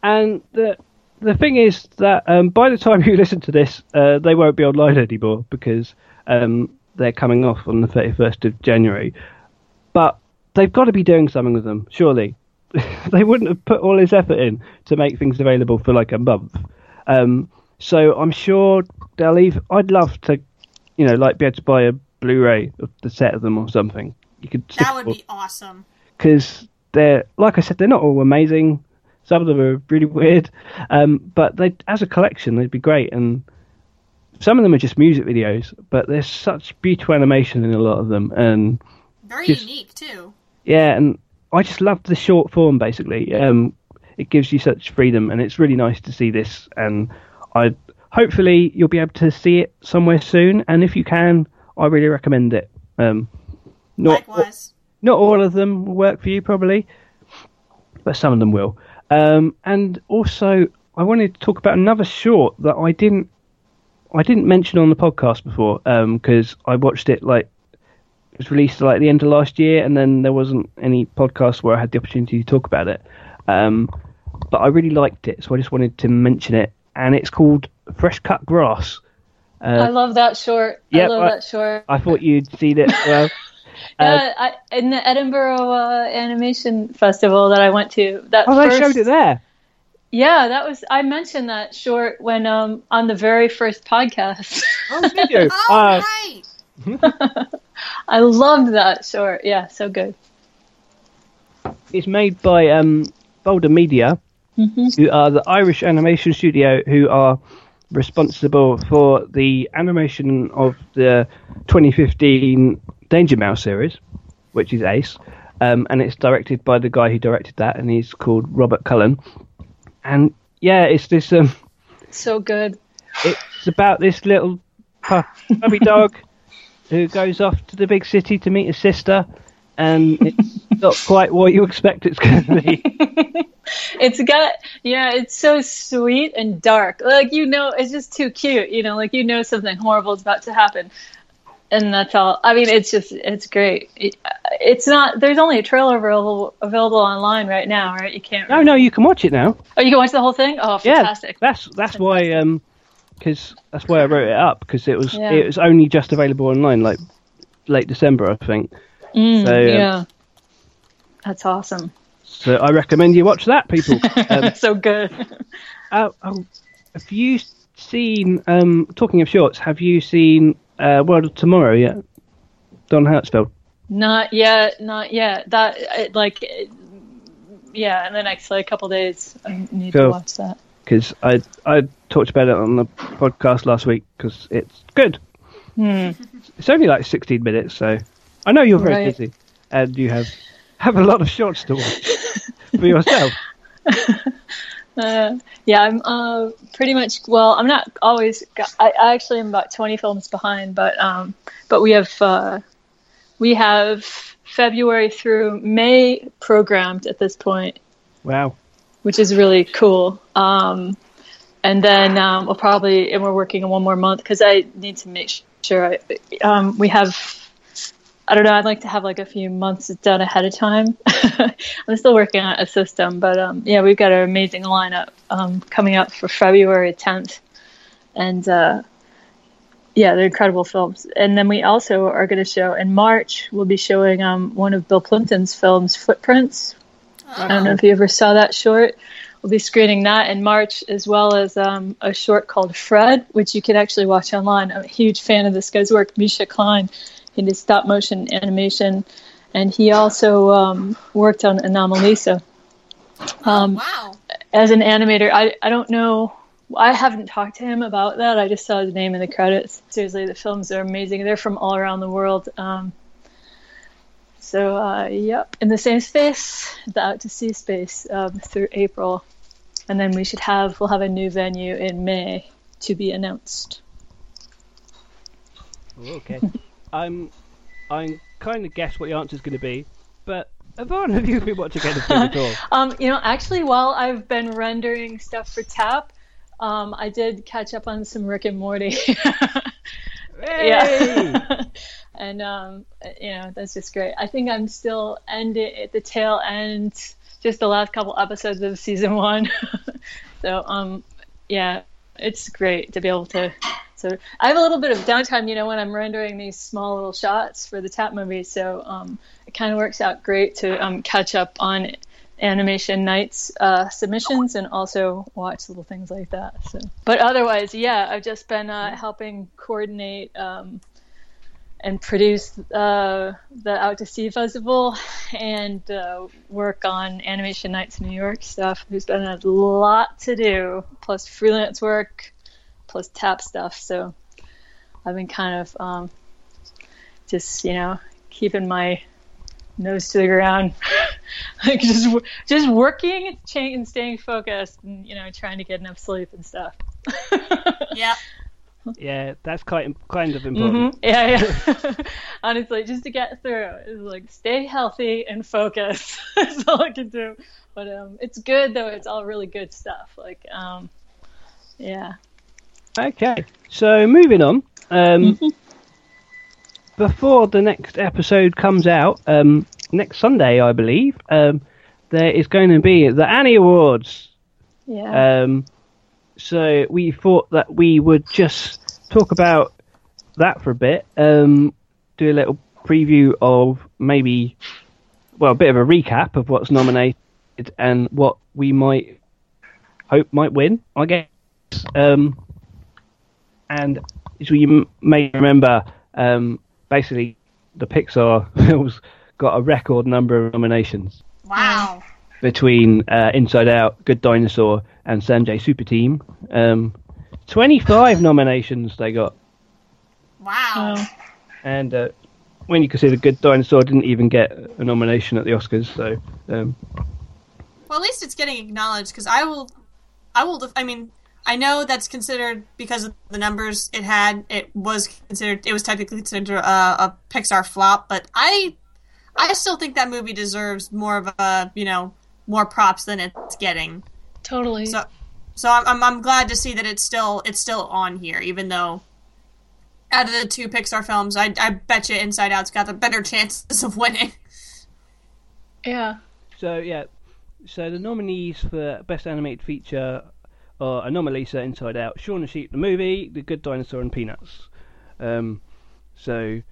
And the the thing is that um, by the time you listen to this, uh, they won't be online anymore because um, they're coming off on the 31st of January. But they've got to be doing something with them, surely. they wouldn't have put all this effort in to make things available for like a month. Um, so I'm sure they'll leave. I'd love to, you know, like be able to buy a Blu-ray of the set of them or something. You could That would be awesome. because they're like I said, they're not all amazing. Some of them are really weird, um, but they as a collection they'd be great. And some of them are just music videos, but there's such beautiful animation in a lot of them, and Very Just- unique too. yeah, and I just love the short form. Basically, um, it gives you such freedom, and it's really nice to see this. And I hopefully you'll be able to see it somewhere soon. And if you can, I really recommend it. Um, not Likewise. not all of them will work for you probably, but some of them will. Um, and also, I wanted to talk about another short that I didn't I didn't mention on the podcast before because I watched it like it was released like the end of last year, and then there wasn't any podcast where I had the opportunity to talk about it. Um, but I really liked it, so I just wanted to mention it. And it's called Fresh Cut Grass. I love that short. Yep, I love I- that short. I thought you'd seen it. Well, yeah, I, in the Edinburgh uh, Animation Festival that I went to, that oh, they showed it there. Yeah, that was. I mentioned that short when um on the very first podcast. Oh, did you? Oh, Uh, right. I loved that short. Yeah, so good. It's made by um, Boulder Media, who are the Irish animation studio who are responsible for the animation of the 2015 Danger Mouse series, which is Ace. Um, and it's directed by the guy who directed that, and he's called Robert Cullen. And yeah, it's this. Um, So good. it's about this little puppy dog who goes off to the big city to meet his sister, and it's not quite what you expect it's going to be. It's got yeah, it's so sweet and dark. Like you know, it's just too cute. You know, like you know something horrible is about to happen, and that's all. I mean, it's just it's great. It- it's not. There's only a trailer available available online right now, right? You can't. No, no, you can watch it now. Oh, you can watch the whole thing. Oh, Yeah, fantastic. that's that's why um, because that's why I wrote it up because it was Yeah. it was only just available online like late December I think. Mm, So, um, yeah, that's awesome. So I recommend you watch that, people. Um, so good. uh, oh, have you seen? Um, talking of shorts, have you seen uh, World of Tomorrow yeah. Don Hertzfeldt. Not yet, not yet. That uh, like, uh, yeah, in the next like couple days, I need to watch that. because I I talked about it on the podcast last week because it's good. Hmm. It's only like 16 minutes, so I know you're very Right. busy and you have have a lot of shorts to watch for yourself. Uh, yeah, I'm uh, pretty much. Well, I'm not always. I, I actually am about 20 films behind, but um, but we have uh, we have February through May programmed at this point, Wow. which is really cool. Um, and then um, we'll probably and we're working on one more month because I need to make sure I, um, we have. I don't know. I'd like to have like a few months done ahead of time. I'm still working on a system, but um, yeah, we've got an amazing lineup um, coming up for February 10th, and uh, yeah, they're incredible films. And then we also are going to show in March. We'll be showing um, one of Bill Plympton's films, Footprints. I don't know if you ever saw that short. We'll be screening that in March, as well as um, a short called Fred, which you can actually watch online. I'm a huge fan of this guy's work, Misha Klein. He did stop motion animation, and he also um, worked on Anomalisa. Um, Wow. as an animator, I, I don't know. I haven't talked to him about that. I just saw his name in the credits. Seriously, the films are amazing. They're from all around the world. Um, so, uh, yep, in the same space, the Out to Sea space um, through April, and then we should have we'll have a new venue in May to be announced. Okay. I'm I'm kind of guess what the answer is going to be, but Yvonne, have you been watching anything at all? Um, you know, actually, while I've been rendering stuff for Tap, um, I did catch up on some Rick and Morty. Yeah. and um, you know, that's just great. I think I'm still ending at the tail end, just the last couple episodes of season one. so um, yeah, it's great to be able to So I have a little bit of downtime, you know, when I'm rendering these small little shots for the tap movie. So um, it kind of works out great to um, catch up on animation nights uh, submissions and also watch little things like that. So, but otherwise, yeah, I've just been uh, helping coordinate um, and produce uh, the Out to Sea Festival and uh, work on Animation Nights New York stuff. There's been a lot to do, plus freelance work, plus tap stuff. So I've been kind of um, just, you know, keeping my nose to the ground, like just just working and staying focused, and you know, trying to get enough sleep and stuff. yeah. Yeah, that's quite kind of important. Mm-hmm. Yeah, yeah. Honestly, just to get through is like stay healthy and focus. that's all I can do. But um, it's good though. It's all really good stuff. Like, um, yeah. Okay, so moving on. Um, mm-hmm. before the next episode comes out, um, next Sunday, I believe, um, there is going to be the Annie Awards. Yeah. Um, so we thought that we would just talk about that for a bit, um, do a little preview of maybe, well, a bit of a recap of what's nominated and what we might hope might win, I guess. Um, and as you may remember, um, basically the Pixar films got a record number of nominations. Wow. Between uh, Inside Out, Good Dinosaur, and Sanjay Super Team. Um, 25 nominations they got. Wow. And uh, when you consider Good Dinosaur didn't even get a nomination at the Oscars, so. Um, well, at least it's getting acknowledged because I will. I will. Def- I mean, I know that's considered because of the numbers it had. It was considered. It was technically considered a, a Pixar flop, but I, I still think that movie deserves more of a you know more props than it's getting. Totally. So, so I'm I'm glad to see that it's still it's still on here, even though out of the two Pixar films, I I bet you Inside Out's got the better chances of winning. Yeah. So yeah, so the nominees for best animated feature Anomalisa, Inside Out, Shaun the Sheep, the movie, The Good Dinosaur, and Peanuts. Um, so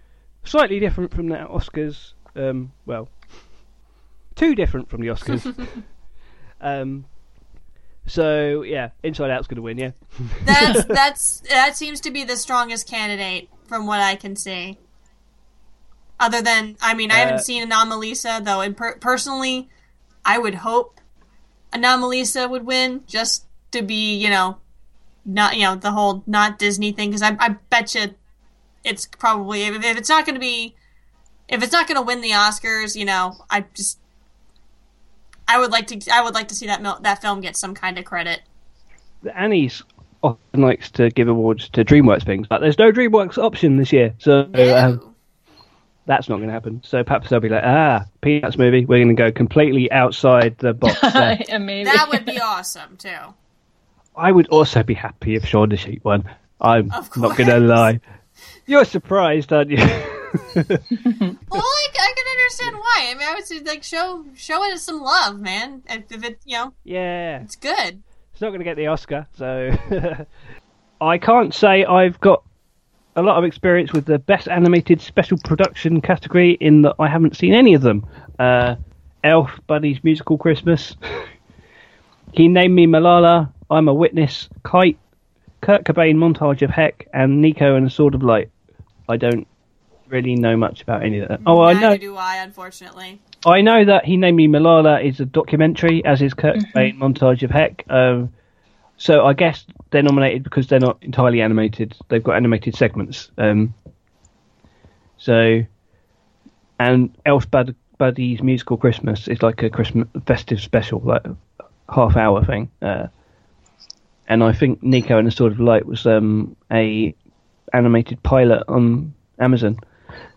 slightly different from the Oscars. Um, well, too different from the Oscars. um, so yeah, Inside Out's going to win. Yeah, that's that's that seems to be the strongest candidate from what I can see. Other than, I mean, I haven't uh, seen Anomalisa though, and per- personally, I would hope Anomalisa would win just to be, you know, not you know the whole not Disney thing because I, I bet you it's probably if, if it's not going to be if it's not going to win the Oscars, you know, I just I would like to I would like to see that that film get some kind of credit. The Annie's often likes to give awards to DreamWorks things, but there's no DreamWorks option this year, so no. um, that's not going to happen. So perhaps they'll be like, ah, Peanuts movie, we're going to go completely outside the box. that would be awesome too. I would also be happy if Shaun the Sheep won. I'm not going to lie. You're surprised, aren't you? well, like, I can understand why. I mean, I would say like show show it some love, man. If, if it, you know, yeah, it's good. It's not going to get the Oscar, so I can't say I've got a lot of experience with the best animated special production category in that I haven't seen any of them. Uh, Elf, Buddy's Musical Christmas. he named me Malala. I'm a Witness, Kite, Kurt Cobain montage of Heck, and Niko and a Sword of Light. I don't really know much about any of that. Oh, Neither I know. do I, unfortunately. I know that he named me Malala is a documentary, as is Kurt mm-hmm. Cobain montage of Heck. Um, so I guess they're nominated because they're not entirely animated. They've got animated segments. Um, so, and Elf Bud- Buddy's musical Christmas is like a Christmas festive special, like half hour thing. Uh, and I think Niko and the Sword of Light was um, a animated pilot on Amazon.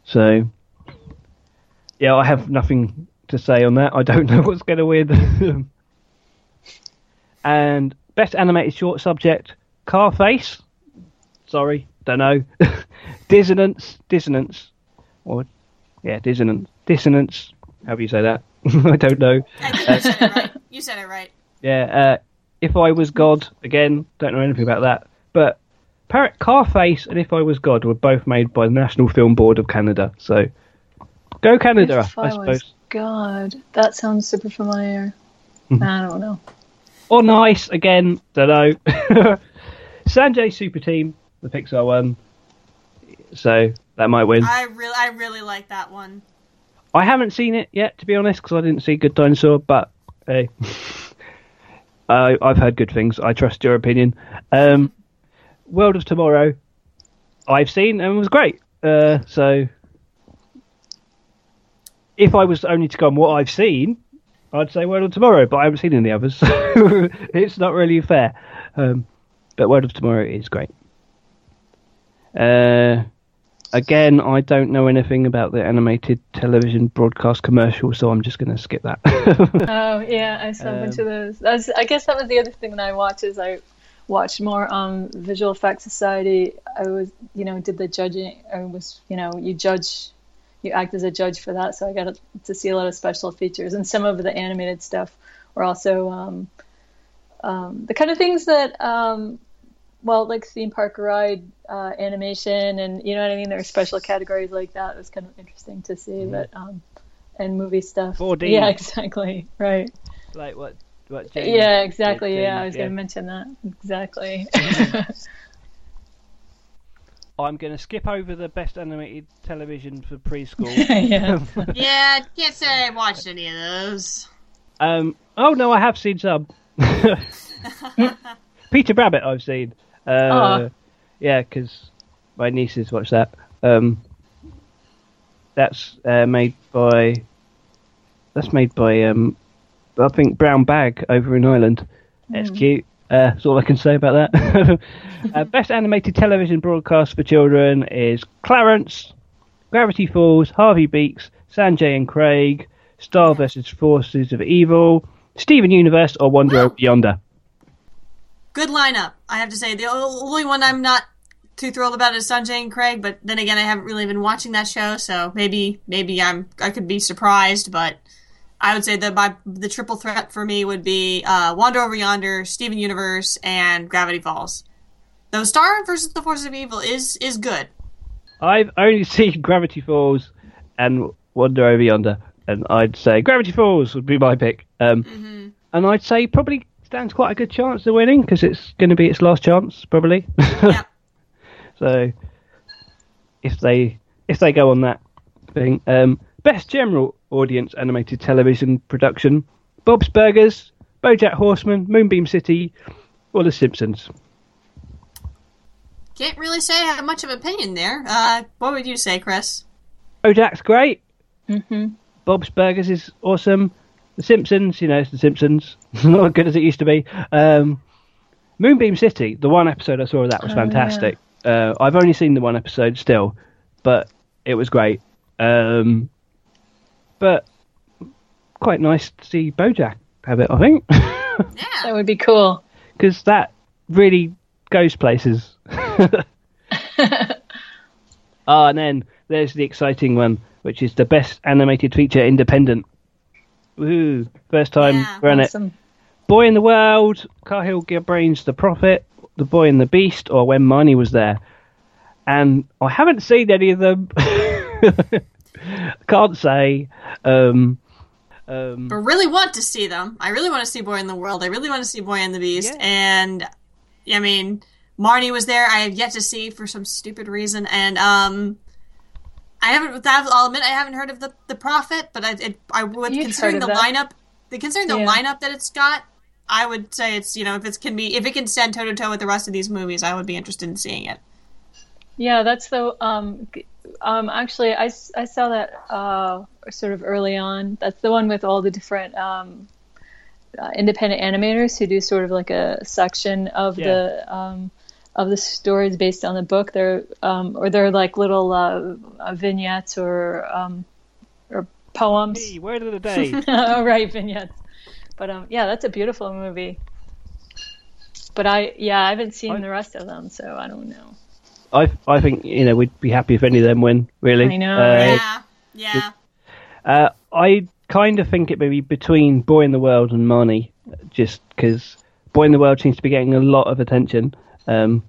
So yeah, I have nothing to say on that. I don't know what's going to win. and best animated short subject, Carface. Sorry, don't know. dissonance, dissonance, or yeah, dissonance, dissonance. How do you say that? I don't know. I think you said it right. You said it right. Yeah, uh, if I was God, again, don't know anything about that. But Parrot Carface and If I Was God were both made by the National Film Board of Canada. So go Canada, If I I suppose. was God, that sounds super familiar. Mm-hmm. I don't know. Or nice again, don't know. Sanjay Super Team, the Pixar one. So that might win. I really, I really like that one. I haven't seen it yet, to be honest, because I didn't see Good Dinosaur. But hey, I I've heard good things. I trust your opinion. Um, World of Tomorrow, I've seen and was great. Uh, so if I was only to go on what I've seen, I'd say World of Tomorrow. But I haven't seen any others, so it's not really fair. Um, but World of Tomorrow is great. Uh, again, I don't know anything about the animated television broadcast commercial, so I'm just going to skip that. Oh yeah, I saw a bunch of those. That's, I guess that was the other thing that I watched is I watched more um Visual Effects Society. I was you know did the judging. I was you know you judge, you act as a judge for that. So I got to see a lot of special features and some of the animated stuff were also um, um, the kind of things that um, well like theme park ride uh, animation and you know what I mean. There are special categories like that. It was kind of interesting to see, but um, and movie stuff. 4D. Yeah, exactly. Right. like what? What? James Yeah, exactly. did, Yeah, I was yeah. going to mention that. Exactly. I'm going to skip over the best animated television for preschool. yeah. Yeah, can't say I watched any of those. um. Oh no, I have seen some. Peter Rabbit, I've seen. Uh, yeah, because my nieces watch that. Um, that's uh, made by. That's made by um, I think Brown Bag over in Ireland. That's cute. Uh, that's all I can say about that. uh, best animated television broadcast for children is Clarence, Gravity Falls, Harvey Beaks, Sanjay and Craig, Star vs. Forces of Evil, Steven Universe, or Wander Over Yonder. Good lineup, I have to say. The only one I'm not too thrilled about is Sanjay and Craig, but then again, I haven't really been watching that show, so maybe maybe I'm I could be surprised. But I would say that my the triple threat for me would be uh, Wander Over Yonder, Steven Universe, and Gravity Falls. Though Star versus the Forces of Evil is is good. I've only seen Gravity Falls and Wander Over Yonder, and I'd say Gravity Falls would be my pick. Um, And I'd say probably stands quite a good chance of winning because it's going to be its last chance, probably. Yep. so if they if they go on that thing, um, best general audience animated television production: Bob's Burgers, BoJack Horseman, Moonbeam City, or The Simpsons. Can't really say I have much of an opinion there. Uh, what would you say, Chris? BoJack's great. Bob's Burgers is awesome. The Simpsons, you know, it's The Simpsons. Not as good as it used to be. Um, Moonbeam City, the one episode I saw of that was fantastic. Uh, I've only seen the one episode still, but it was great. Um, but quite nice to see BoJack have it, I think, Yeah. that would be cool. because that really goes places. Ah, and then there's the exciting one, which is the best animated feature independent. Woohoo! First time Yeah. we're it. Boy in the World, Cahill Gibran's The Prophet, The Boy and the Beast, or When Marnie Was There. And I haven't seen any of them. Can't say. Um, um, but really want to see them. I really want to see Boy in the World. I really want to see Boy and the Beast. Yeah. And I mean, Marnie was there. I have yet to see for some stupid reason. And um, I haven't. I'll admit I haven't heard of the the Prophet, but I it, I would You've considering the that. lineup. The considering the Yeah. lineup that it's got, I would say it's you know if it can be if it can stand toe to toe with the rest of these movies, I would be interested in seeing it. Yeah, that's the um, um. Actually, I, I saw that uh sort of early on. That's the one with all the different um, uh, independent animators who do sort of like a section of Yeah. the um of the stories based on the book. They're um or they're like little uh, uh, vignettes or um or poems. hey, word of the day. oh, right, vignettes. But um, yeah, that's a beautiful movie. But I, yeah, I haven't seen I- the rest of them, so I don't know. I I think you know we'd be happy if any of them win. Really, I know, Uh, yeah, yeah. Uh, I kind of think it may be between Boy in the World and Marnie, just because Boy in the World seems to be getting a lot of attention. Um,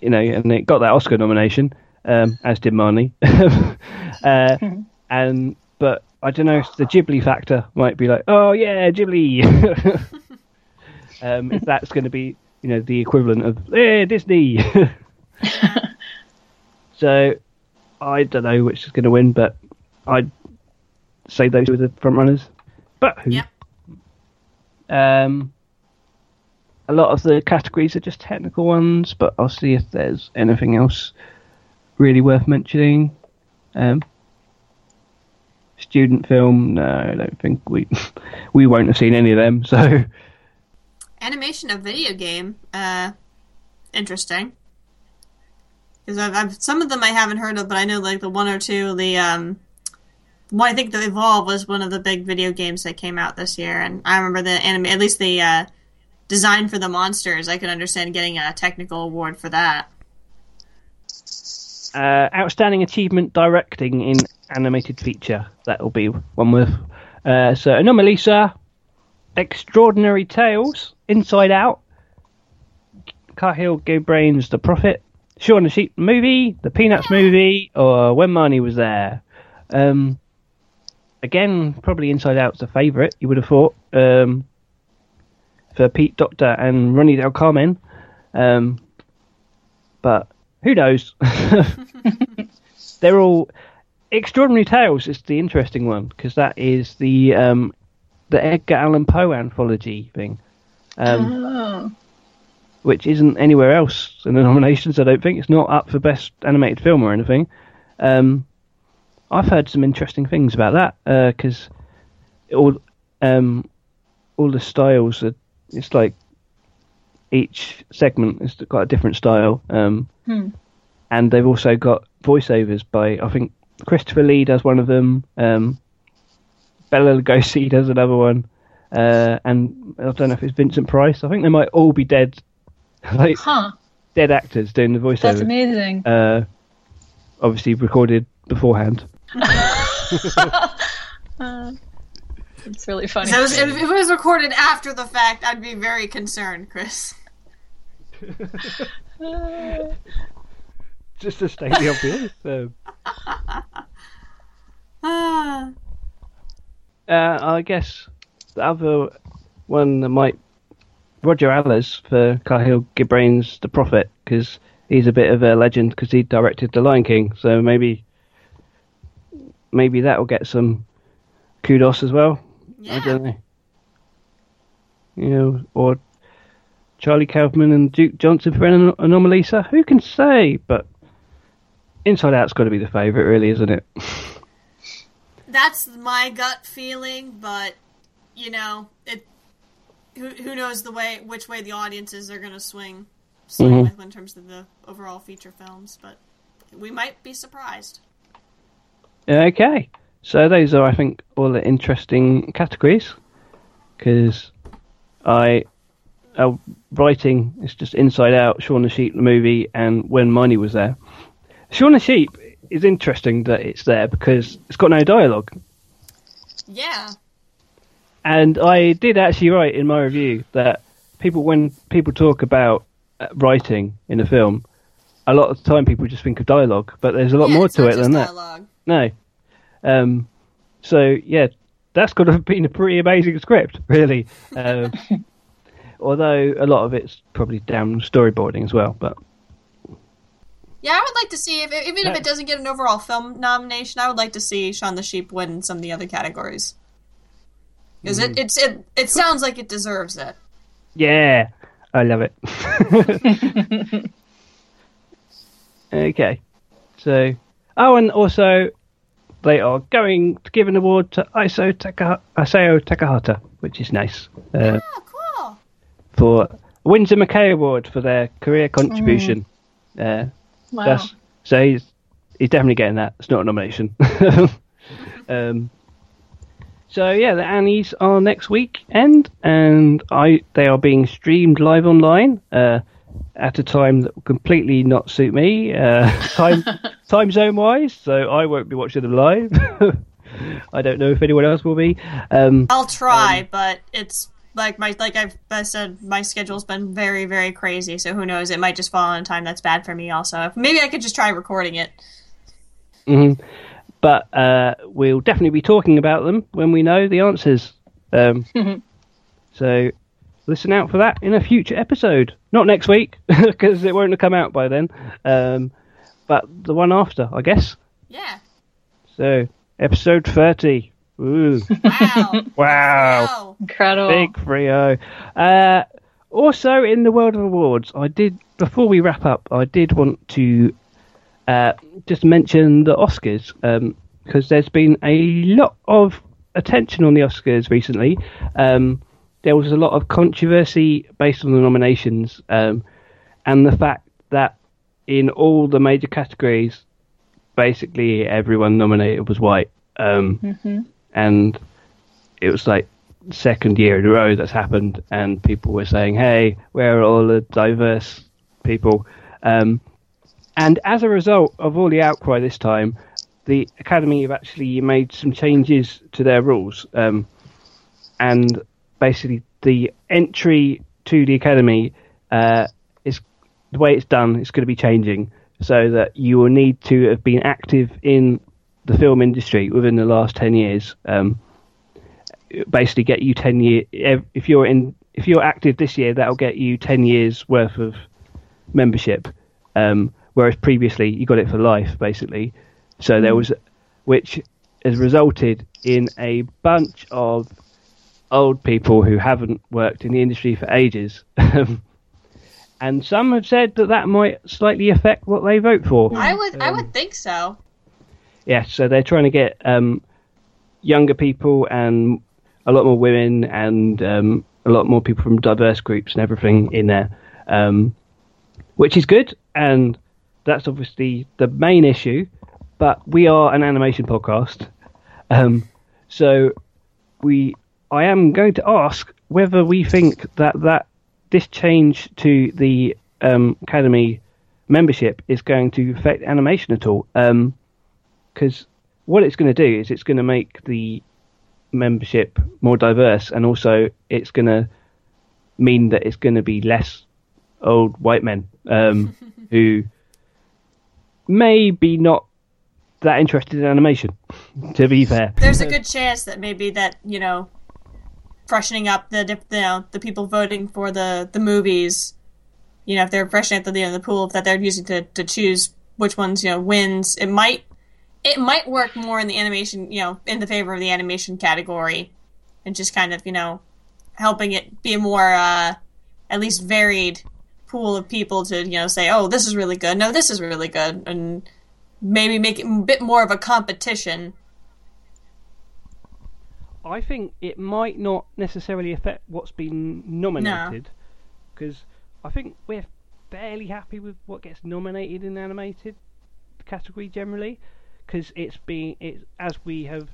you know, and it got that Oscar nomination, um, as did Marnie. uh, and but I don't know if the Ghibli factor might be like, oh yeah, Ghibli. um, if that's going to be, you know, the equivalent of eh, Disney. so I don't know which is going to win, but I'd say those were the front runners. But who? Yep. Um, a lot of the categories are just technical ones, but I'll see if there's anything else really worth mentioning. Um, student film, no, I don't think we we won't have seen any of them. So Animation of video game. Uh, interesting. Because I've, I've some of them I haven't heard of, but I know like the one or two. The um, one I think the Evolve was one of the big video games that came out this year, and I remember the anime. At least the uh, design for the monsters, I can understand getting a technical award for that. uh, outstanding achievement directing in animated feature. That will be one with. Uh, so Anomalisa, Extraordinary Tales, Inside Out, Cahill Gibran's, The Prophet, Shaun the Sheep movie, The Peanuts movie, or When Marnie Was There. Um, again, probably Inside Out's the favourite. You would have thought um, for Pete Docter and Ronnie Del Carmen. Um, but who knows? They're all extraordinary tales. Is the interesting one because that is the um, the Edgar Allan Poe anthology thing, um, Oh. which isn't anywhere else in the nominations. I don't think it's not up for best animated film or anything. Um, I've heard some interesting things about that because all um, all the styles are. It's like each segment has got a different style. Um, Hmm. and they've also got voiceovers by I think Christopher Lee does one of them, um, Bela Lugosi does another one, uh, and I don't know if it's Vincent Price. I think they might all be dead, like Huh. dead actors doing the voiceovers. That's amazing. Uh, obviously recorded beforehand. It's really funny. If it, was, if it was recorded after the fact, I'd be very concerned, Chris. Just to state the obvious. Um, Ah. Uh, I guess the other one that might Roger Allers for Cahill Gibran's The Prophet because he's a bit of a legend because he directed The Lion King. So maybe maybe that will get some kudos as well. I don't know. You know, or Charlie Kaufman and Duke Johnson for Anom- Anomalisa. Who can say? But Inside Out's got to be the favourite, really, isn't it? That's my gut feeling, but you know, it. Who, who knows the way which way the audiences are going to swing, swing Mhm. with in terms of the overall feature films, but we might be surprised. Okay, so those are, I think, all the interesting categories. Because I, uh, writing is just Inside Out, Shaun the Sheep, the movie, and When Marnie Was There. Shaun the Sheep is interesting that it's there because it's got no dialogue. Yeah, And I did actually write in my review that people, when people talk about uh, writing in a film, a lot of the time people just think of dialogue, but there's a lot Yeah, more to it than that. No. Um, so yeah, that's got to have been a pretty amazing script, really. Um, although a lot of it's probably down storyboarding as well. But Yeah, I would like to see if even if it doesn't get an overall film nomination, I would like to see Shaun the Sheep win some of the other categories. Because Mm-hmm. it it's it it sounds like it deserves it. yeah, I love it. okay, so oh, and also they are going to give an award to Iso Taka- Isao Takahata, which is nice. Uh, Oh, cool. for Winsor McCay Award for their career contribution. Uh, Wow. So he's he's definitely getting that. It's not a nomination. um, so yeah, the Annies are next weekend, and I they are being streamed live online uh, at a time that will completely not suit me, uh, time time zone wise. So I won't be watching them live. I don't know if anyone else will be. Um, I'll try, but it's like my like I've I said, my schedule's been very very crazy. So who knows? It might just fall on a time that's bad for me. Also, maybe I could just try recording it. hmm But uh, we'll definitely be talking about them when we know the answers. Um, so listen out for that in a future episode. Not next week because it won't have come out by then. Um, but the one after, I guess. Yeah. So episode thirty. Ooh, Wow. wow. wow. Incredible. Big Frio. Uh, also, in the world of awards, I did before we wrap up. I did want to uh, just mention the Oscars because there's been a lot of attention on the Oscars recently. Um, there was a lot of controversy based on the nominations um, and the fact that in all the major categories, basically everyone nominated was white. Um, And it was like second year in a row that's happened, and people were saying, "Hey, where are all the diverse people?" Um, and as a result of all the outcry this time, the Academy have actually made some changes to their rules, um, and basically the entry to the Academy uh, is the way it's done. It's going to be changing so that you will need to have been active in the film industry within the last 10 years. Um, basically get you 10 year if you're in if you're active this year that'll get you 10 years worth of membership. Um, whereas previously you got it for life basically. So there was which has resulted in a bunch of old people who haven't worked in the industry for ages and some have said that that might slightly affect what they vote for I would I would think so. yeah, so they're trying to get um, younger people and a lot more women and um, a lot more people from diverse groups and everything in there, um, which is good. And that's obviously the main issue. But we are an animation podcast, um, so we. I am going to ask whether we think that that this change to the um, academy membership is going to affect animation at all. Um, because what it's going to do is it's going to make the membership more diverse, and also it's going to mean that it's going to be less old white men um, who may be not that interested in animation. To be fair, There's a good chance that maybe that you know, freshening up the you know the people voting for the the movies, you know, if they're freshening up the you know, the pool that they're using to to choose which ones you know wins, it might it might work more in the animation you know in the favor of the animation category, and just kind of you know helping it be a more uh, at least varied pool of people to you know say oh this is really good. No this is really good. And maybe make it a bit more of a competition I think it might not necessarily affect what's been nominated because I think we're fairly happy with what gets nominated in the animated category generally because it's being it's as we have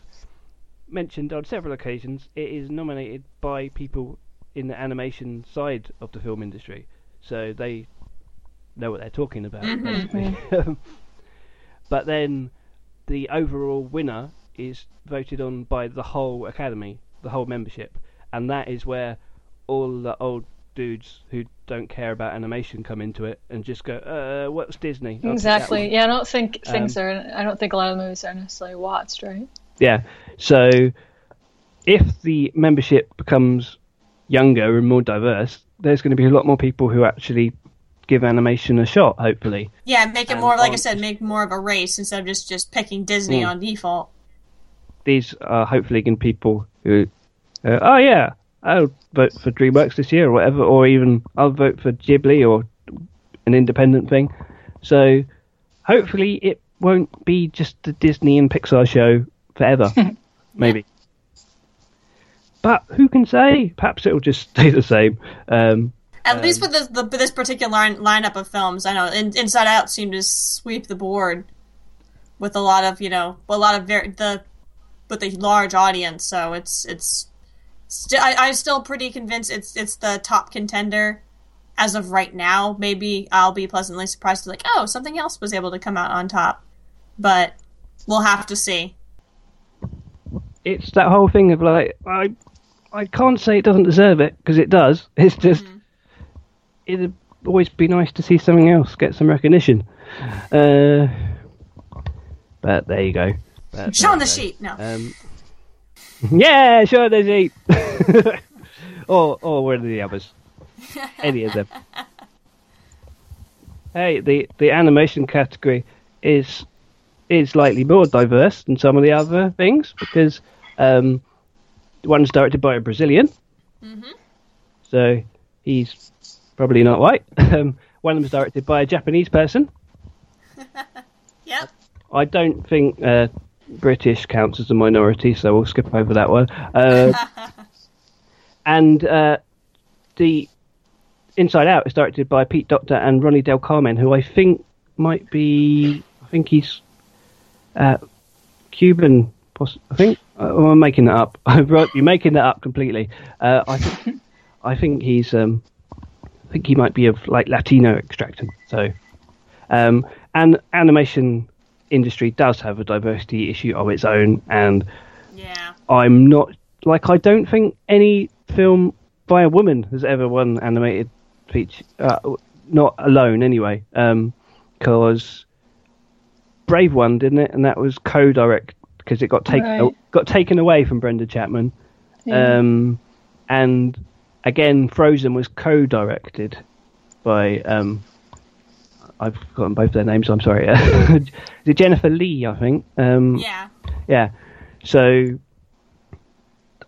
mentioned on several occasions it is nominated by people in the animation side of the film industry. So they know what they're talking about mm-hmm. basically. But then the overall winner is voted on by the whole academy, the whole membership, and that is where all the old dudes who don't care about animation come into it and just go, uh, "What's Disney?" I'll Exactly. Yeah, I don't think things Um, are. I don't think a lot of movies are necessarily watched, right? Yeah. So if the membership becomes younger and more diverse, there's going to be a lot more people who actually give animation a shot. Hopefully. Yeah, make it And more like I said, make more of a race instead of just just picking Disney Mm. on default. These are hopefully going to people who, uh, oh yeah, I'll vote for DreamWorks this year or whatever, or even I'll vote for Ghibli or an independent thing. So hopefully it won't be just the Disney and Pixar show forever, maybe. But who can say? Perhaps it'll just stay the same. Um, At least with this, the, this particular line, lineup of films, I know in, Inside Out seemed to sweep the board with a lot of you know a lot of very the with a large audience. So it's it's I, I'm still pretty convinced it's it's the top contender as of right now. Maybe I'll be pleasantly surprised, to, like oh something else was able to come out on top, but we'll have to see. it's that whole thing of like I I can't say it doesn't deserve it because it does. It's just it'd always be nice to see something else get some recognition. Uh, but there you go. But Show on the you sheet. No. go. Um, yeah, sure, there's eight. or or one of the others. Any of them. Hey, the the animation category is is slightly more diverse than some of the other things because um, one's directed by a Brazilian, so he's probably not white. Um, one of them's directed by a Japanese person. Yep. I don't think uh, British counts as a minority, so we'll skip over that one. Uh, and uh, the Inside Out is directed by Pete Docter and Ronnie Del Carmen, who I think might be. I think he's uh, Cuban. Poss- I think. Uh, oh, I'm making that up. I'm making that up completely. Uh, I think. I think he's. Um, I think he might be of like Latino extraction. So, um, and animation industry does have a diversity issue of its own, and Yeah. I'm not like I don't think any film by a woman has ever won animated feature. Uh, not alone, anyway. Because Brave won, didn't it? And that was co-direct because it got taken Right. got taken away from Brenda Chapman. Yeah. Um, and again, Frozen was co-directed by um, I've forgotten both their names. I'm sorry. Is it Jennifer Lee? I think. Um, Yeah. yeah. So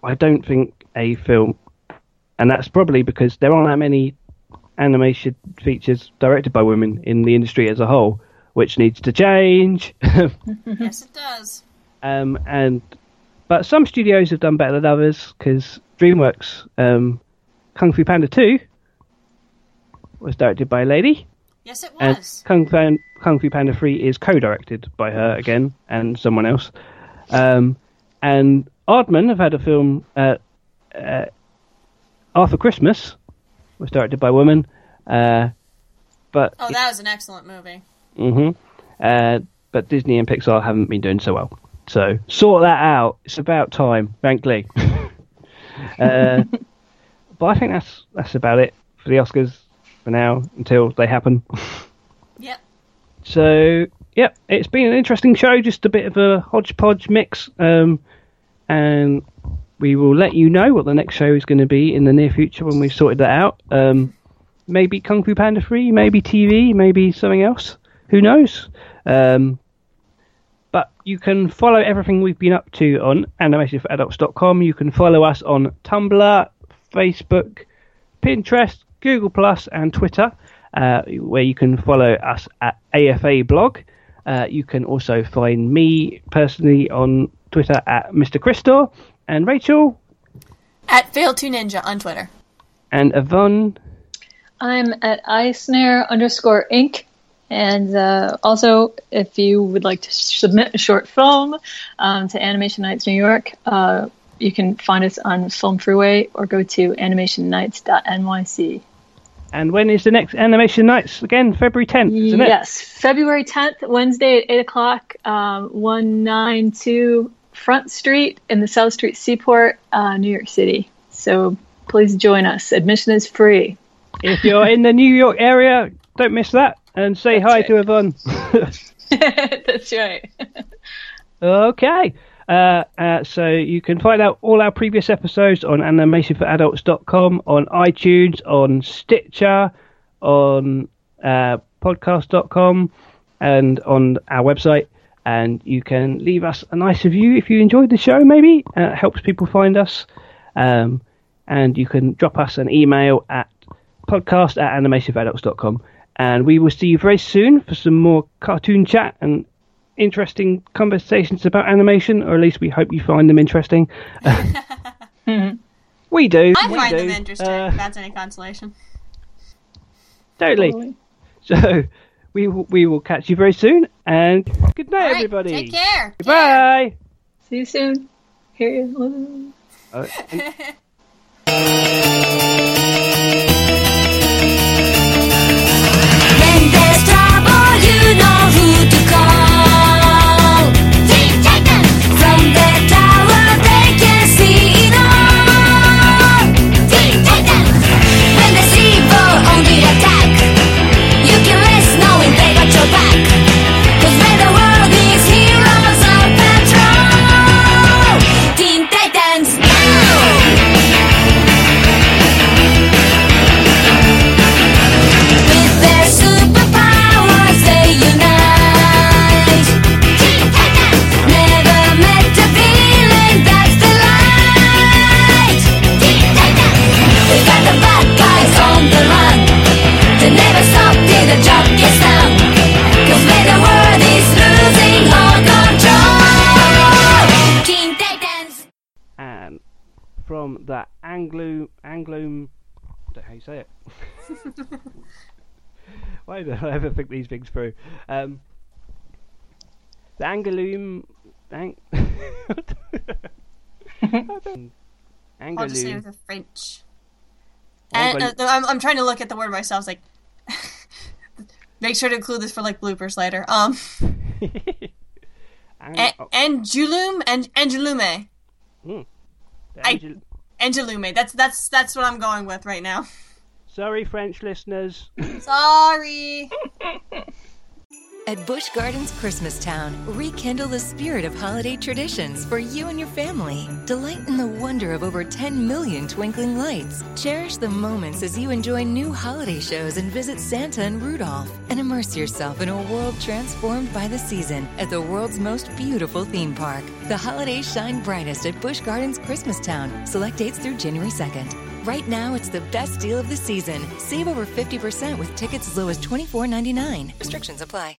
I don't think a film, and that's probably because there aren't that many animation features directed by women in the industry as a whole, which needs to change. yes, it does. um, and but some studios have done better than others because DreamWorks, um, Kung Fu Panda Two, was directed by a lady. Yes, it And was. Kung Fu, Kung Fu Panda 3 is co-directed by her again and someone else. Um, and Aardman have had a film, uh, uh, Arthur Christmas, was directed by a woman. Uh, but Oh, that was an excellent movie. hmm uh, but Disney and Pixar haven't been doing so well. So sort that out. It's about time, frankly. uh, but I think that's that's about it for the Oscars for now until they happen. Yep. So, yeah, it's been an interesting show, just a bit of a hodgepodge mix. Um, and we will let you know what the next show is going to be in the near future when we've sorted that out. Um, maybe Kung Fu Panda 3, maybe TV, maybe something else. Who knows? Um, but you can follow everything we've been up to on animationforadults.com. You can follow us on Tumblr, Facebook, Pinterest, Google Plus, and Twitter, uh, where you can follow us at AFA Blog. Uh, you can also find me personally on Twitter at Mr. Christor, and Rachel At Fail to Ninja on Twitter. and Yvonne. I'm at iSnare underscore Inc. And uh, also, if you would like to submit a short film um, to Animation Nights New York, uh, you can find us on Film Freeway or go to animationnights.nyc. And when is the next Animation Nights? Again, February 10th, isn't it? Yes, February 10th, Wednesday at 8 o'clock, um, 192 Front Street in the South Street Seaport, uh, New York City. So please join us. Admission is free. If you're in the New York area, don't miss that. And say That's hi right. to Yvonne. That's right. Okay. Uh, uh, so you can find out all our previous episodes on animationforadults.com, on iTunes, on Stitcher, on uh, podcast.com, and on our website. And you can leave us a nice review if you enjoyed the show, maybe. Uh, it helps people find us. Um, and you can drop us an email at podcast at animationforadults.com. And we will see you very soon for some more cartoon chat and interesting conversations about animation, or at least we hope you find them interesting. we do. I we find do. them interesting, Uh, that's any consolation. totally. Totally. So we will, we will catch you very soon, and good night, All right, everybody. Take care. Care. Goodbye. See you soon. Hear you. Uh, Anglo Anglo. I don't know how you say it. Why do I ever think these things through? Um, the Angloom. Ang- I'll just say Angloom. with the French. And uh, I'm, I'm trying to look at the word myself. Like, make sure to include this for like bloopers later. Um, Ang- a- oh, Angelum and Angelume, the I- Angel- Angelume. That's that's that's what I'm going with right now. Sorry, French listeners. Sorry. At Busch Gardens Christmastown, rekindle the spirit of holiday traditions for you and your family. Delight in the wonder of over 10 million twinkling lights. Cherish the moments as you enjoy new holiday shows and visit Santa and Rudolph. And immerse yourself in a world transformed by the season at the world's most beautiful theme park. The holidays shine brightest at Busch Gardens Christmastown. Select dates through January 2nd. Right now, it's the best deal of the season. Save over 50% with tickets as low as $24.99. Restrictions apply.